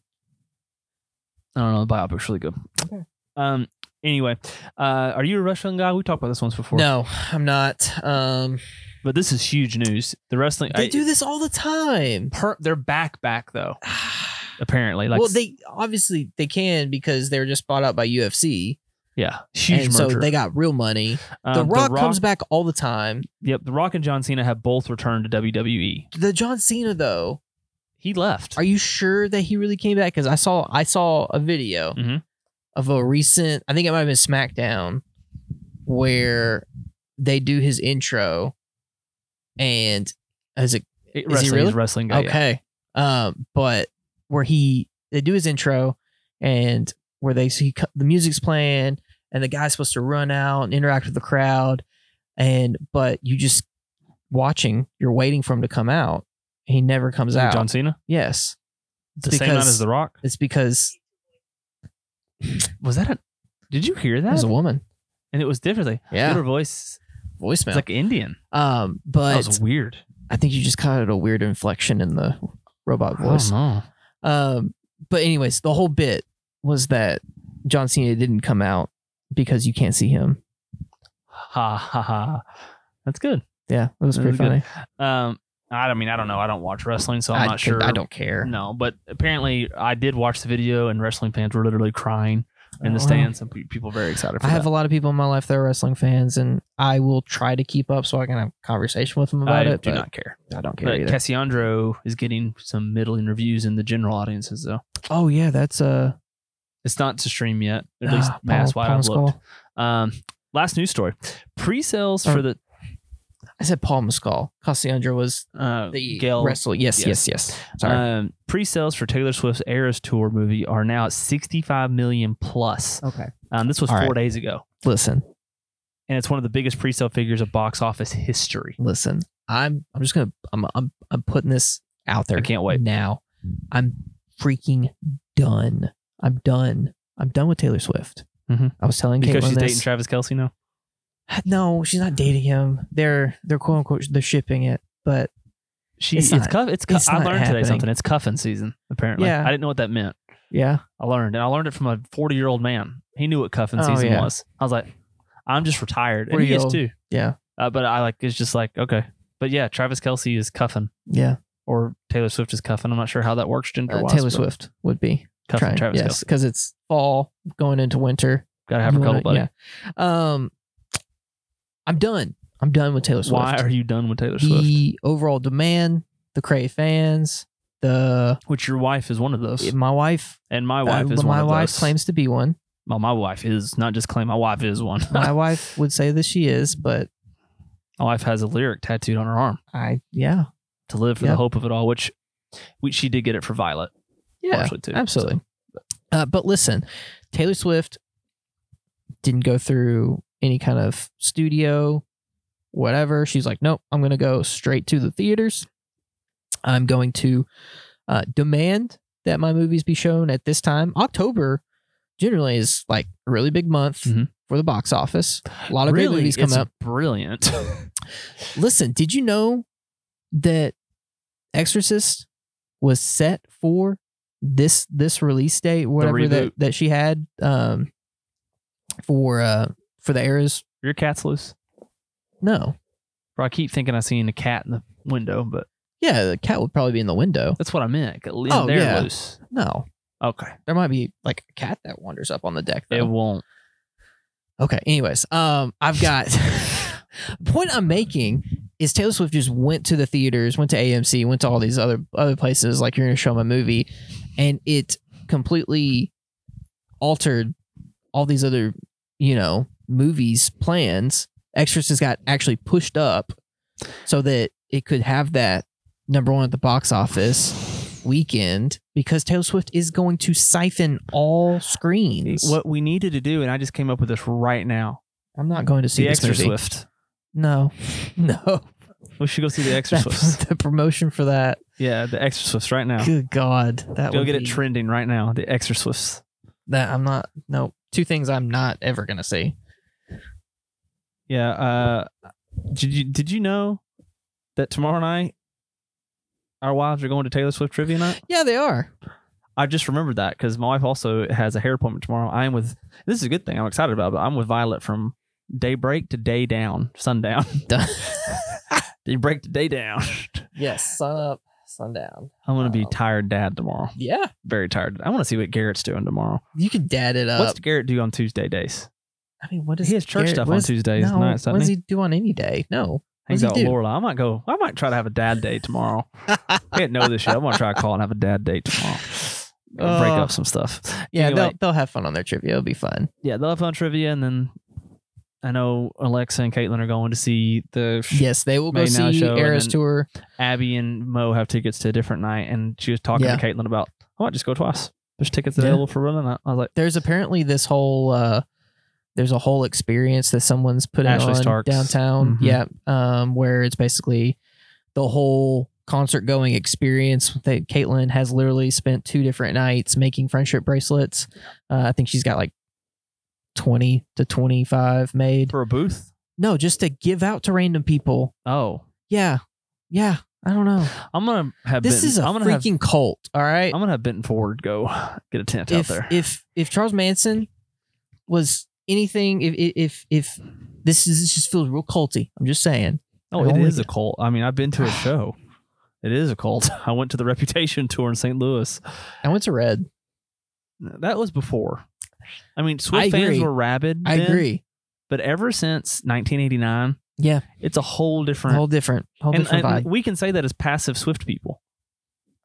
A: I don't know. The biopic's really good.
B: Okay.
A: Um. Anyway, uh, are you a wrestling guy? We talked about this once before.
B: No, I'm not. Um
A: but this is huge news. The wrestling.
B: they
A: I-
B: do this all the time.
A: Per, they're back, back though. *sighs* Apparently, like
B: well, they obviously they can because they were just bought out by UFC,
A: yeah, huge
B: and so they got real money.
A: Um,
B: the, Rock comes back all the time.
A: Yep, The Rock and John Cena have both returned to WWE.
B: The John Cena though,
A: He left.
B: are you sure that he really came back? Because I saw I saw a video
A: Mhm.
B: Of a recent. I think it might have been SmackDown, where they do his intro, and It- is he really?
A: a wrestling guy. yeah.
B: okay? Um, but where he they do his intro and where they see the music's playing and the guy's supposed to run out and interact with the crowd, and but you just watching, you're waiting for him to come out. He never comes out.
A: John Cena,
B: yes,
A: the same night as The Rock.
B: it's because
A: Was that a? Did you hear that?
B: it
A: that?
B: was a woman.
A: and it was differently.
B: Yeah,
A: Her voice.
B: voicemail.
A: It's like Indian.
B: um, but That
A: was weird.
B: I think you just caught it a weird inflection in the robot voice. Um, but anyways, the whole bit was that John Cena didn't come out because you can't see him.
A: Ha ha ha. That's good.
B: Yeah, it was
A: That
B: pretty
A: was good.
B: funny.
A: Um, I don't mean I don't know. I don't watch wrestling, so I'm
B: I
A: not sure.
B: I don't care.
A: No, but apparently I did watch the video, and wrestling fans were literally crying in the
B: Oh,
A: stands. Some pe- people very excited for
B: I have
A: that.
B: a lot of people in my life that are wrestling fans, and I will try to keep up so I can have a conversation with them about
A: I
B: it.
A: I
B: do
A: not care.
B: I don't care
A: But
B: either.
A: Cassandro is getting some middling reviews in the general audiences, though.
B: oh yeah, that's uh,
A: It's not to stream yet, at least
B: ah,
A: past
B: Paul-
A: what
B: Paul
A: I've looked. Um, last news story: pre-sales
B: Or-
A: for the
B: I said Paul Mescal. Cassandro was
A: uh,
B: the
A: Gail
B: wrestler. Yes,
A: yes.
B: yes, yes. Sorry.
A: Um, pre-sales for Taylor Swift's Eras Tour movie are now at 65 million plus.
B: okay.
A: Um, this was
B: All
A: four
B: right.
A: days ago,
B: Listen,
A: and it's one of the biggest pre-sale figures of box office history.
B: listen. I'm I'm just gonna I'm I'm I'm putting this out there.
A: I can't wait.
B: now. I'm freaking done. I'm done. I'm done with Taylor Swift.
A: Mhm.
B: I was telling
A: because
B: Caitlin
A: she's
B: this.
A: dating Travis Kelce now.
B: No, she's not dating him. They're they're quote unquote they're shipping it, but
A: She
B: It's
A: it's, cuff. It's, cuff.
B: it's
A: I learned today something. It's cuffing season. Apparently,
B: Yeah.
A: I didn't know what that meant.
B: yeah,
A: I learned, and I learned it from a 40 year old man. He knew what cuffing
B: Oh,
A: season
B: yeah.
A: was. I was like, I'm just retired, and he is too.
B: yeah,
A: Uh, but I like it's just like okay, but yeah, Travis Kelce is cuffing,
B: yeah.
A: or Taylor Swift is cuffing. I'm not sure how that works gender
B: Uh. Taylor Swift would be
A: cuffing
B: trying,
A: Travis
B: yes,
A: Kelce.
B: because it's fall going into winter.
A: Gotta have
B: You
A: cuddle
B: wanna-
A: buddy.
B: Yeah. Um, I'm done. I'm done with Taylor Swift.
A: Why are you done with Taylor Swift?
B: the overall demand, the Cray fans, the
A: Which your wife is one of those,
B: my wife.
A: and my wife
B: uh,
A: is one
B: my wife
A: those.
B: claims to be one.
A: Well, my wife is not just claim. My wife is one.
B: My *laughs* wife would say that she is, but
A: my wife has a lyric tattooed on her arm
B: I yeah
A: to live for
B: Yeah.
A: the hope of it all. Which we, she did get it for Violet,
B: yeah
A: too.
B: absolutely. Uh, but listen, Taylor Swift didn't go through any kind of studio, whatever. She's like, nope, I'm going to go straight to the theaters. I'm going to uh, demand that my movies be shown at this time. October generally is like a really big month
A: Mhm.
B: for the box office. A lot of great
A: really,
B: movies come out.
A: Brilliant. *laughs* *laughs*
B: Listen, did you know that Exorcist was set for this this release date, whatever that, that she had um for uh for the eras?
A: Your cat's loose.
B: No.
A: Bro, I keep thinking I seen a cat in the window, but
B: Yeah, the cat would probably be in the window.
A: that's what I meant.
B: Oh,
A: there
B: yeah.
A: loose.
B: No.
A: Okay.
B: There might be like a cat that wanders up on the deck
A: It won't.
B: Okay. Anyways, um, I've got *laughs* the point I'm making is Taylor Swift just went to the theaters, went to AMC, went to all these other other places like you're gonna show my movie, and it completely altered all these other, you know, movies plans. Exorcist got actually pushed up so that it could have that number one at the box office weekend because Taylor Swift is going to siphon all screens.
A: What we needed to do, and I just came up with this right now.
B: I'm not going to see
A: The
B: this
A: Extra
B: movie.
A: Swift.
B: No, *laughs* no.
A: We should go see the Extra
B: That- *laughs* the promotion for that.
A: Yeah, the Exorswifts right now.
B: Good God, that
A: Go get it trending right now. The Exorswifts.
B: That I'm not. No, two things I'm not ever gonna see.
A: Yeah. Uh, did you did you know that tomorrow night our wives are going to Taylor Swift trivia night?
B: Yeah, they are.
A: I just remembered that because my wife also has a hair appointment tomorrow. I am with this is a good thing. I'm excited about, but I'm with Violet from daybreak to day down, sundown. *laughs* *laughs* daybreak to day down.
B: yes, sun up, sundown.
A: I'm gonna be tired dad tomorrow.
B: Yeah,
A: Very tired. I want to see what Garrett's doing tomorrow.
B: you could dad it up.
A: What's Garrett do on Tuesday days?
B: I mean, what is
A: He has church
B: Garrett-
A: stuff on Tuesdays
B: No,
A: nights,
B: what does
A: he?
B: he do on any day? No.
A: Hangs out with? Lorelai. I might go. I might try to have a dad day tomorrow. I didn't know this yet. I'm gonna try to call and have a dad date tomorrow. Break
B: Uh,
A: up some stuff.
B: Yeah,
A: Anyway.
B: they'll they'll have fun on their trivia. It'll be fun.
A: Yeah, they'll have fun trivia, and then I know Alexa and Caitlin are going to see the
B: Yes, they will go
A: Maybe now
B: see
A: show
B: Eras tour.
A: Abby and Mo have tickets to a different night, and she was talking
B: Yeah.
A: to Caitlin about, I might just go twice. There's tickets
B: Yeah.
A: available for running that. I was like,
B: There's apparently this whole uh there's a whole experience that someone's putting
A: Ashley
B: on
A: Starks.
B: downtown.
A: Mhm.
B: Yeah, um, where it's basically the whole concert going experience that Caitlin has literally spent two different nights making friendship bracelets. Uh, I think she's got like twenty to twenty five made.
A: for a booth.
B: No, just to give out to random people.
A: Oh,
B: Yeah, yeah. I don't know.
A: I'm gonna have.
B: This
A: Benton,
B: is a
A: I'm gonna have.
B: freaking cult. All right.
A: I'm gonna have Benton Ford go get a tent out there.
B: if if Charles Manson was anything, if if if, this is this just feels real culty. I'm just saying.
A: oh, it is a cult. I mean, I've been to a *sighs* show. It is a cult. *laughs* I went to the Reputation tour in St. Louis.
B: I went to Red.
A: That was before. I mean, Swift
B: I
A: fans were rabid.
B: I
A: then,
B: agree.
A: but ever since 1989,
B: Yeah,
A: it's a whole different.
B: whole different, whole
A: and,
B: different
A: and
B: vibe.
A: we can say that as passive Swift people.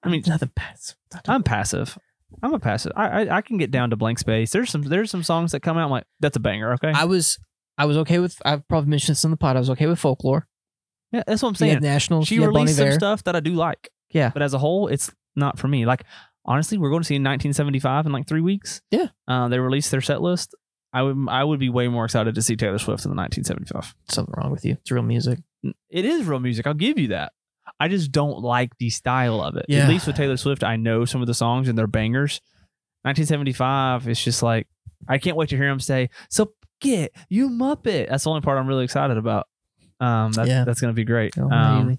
A: I mean,
B: Nothing passive.
A: I'm passive. I'm a passive. I, I I can get down to blank space. There's some there's some songs that come out I'm like that's a banger. Okay,
B: I was I was okay with. I've probably mentioned this in the pod. I was okay with folklore.
A: yeah, that's what I'm saying.
B: had nationals.
A: she
B: you had Bon
A: released some stuff that I do like.
B: Yeah.
A: but as a whole, it's not for me. Like honestly, we're going to see in 1975 in like three weeks.
B: Yeah.
A: uh, they released their set list. I would I would be way more excited to see Taylor Swift in the 1975.
B: Something wrong with you. It's real music.
A: It is real music. I'll give you that. I just don't like the style of it.
B: Yeah.
A: At least with Taylor Swift, I know some of the songs and they're bangers. 1975 is just like I can't wait to hear him say, "So get you Muppet." That's the only part I'm really excited about. Um, that,
B: Yeah.
A: that's gonna be great.
B: Oh,
A: um,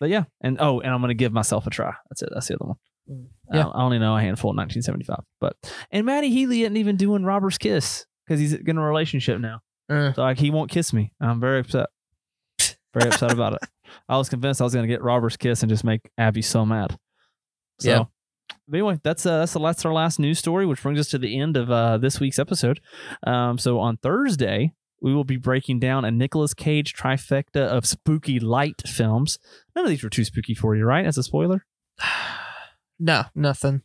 A: but yeah, and oh, and I'm gonna give myself a try. That's it. That's the other one.
B: Mm.
A: I-
B: Yeah.
A: I only know a handful in 1975. But and Matty Healy isn't even doing Robert's kiss because he's in a relationship now.
B: Uh,
A: So like he won't kiss me. I'm very upset. Very upset about it. I was convinced I was gonna get Robert's kiss and just make Abby so mad. So
B: Yeah.
A: but anyway, that's uh that's the that's our last news story, which brings us to the end of uh this week's episode. Um so on Thursday, we will be breaking down a Nicolas Cage trifecta of spooky light films. None of these were too spooky for you, right? As a spoiler? *sighs*
B: no, nothing.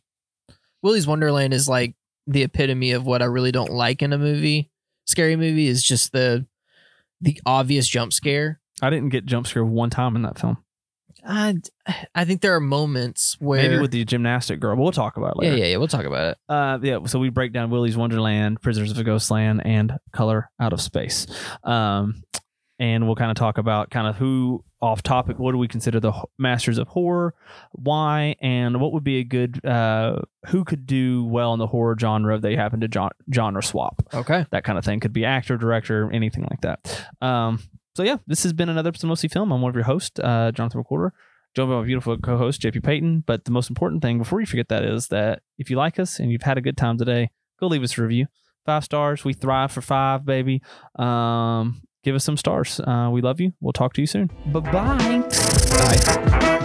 B: Willy's Wonderland is like the epitome of what I really don't like in a movie. Scary movie is just the the obvious jump scare.
A: I didn't get jump scared one time in that film.
B: I I think there are moments where
A: Maybe with the gymnastic girl. But we'll talk about it
B: yeah
A: later.
B: yeah yeah we'll talk about it.
A: Uh, yeah. So we break down Willy's Wonderland, Prisoners of a Ghostland, and Color Out of Space. Um, and we'll kind of talk about kind of who off topic. What do we consider the masters of horror? Why and what would be a good uh, who could do well in the horror genre if they happen to genre swap?
B: Okay.
A: That kind of thing could be actor, director, anything like that. Um, so yeah, this has been another episode of Mostly Film. I'm one of your hosts, uh, Jonathan McWhorter, joined by my beautiful co-host JP Payton. But the most important thing before you forget that is that if you like us and you've had a good time today, go leave us a review. Five stars. We thrive for five, baby. Um, give us some stars. Uh, we love you. We'll talk to you soon. Bye-bye. Bye.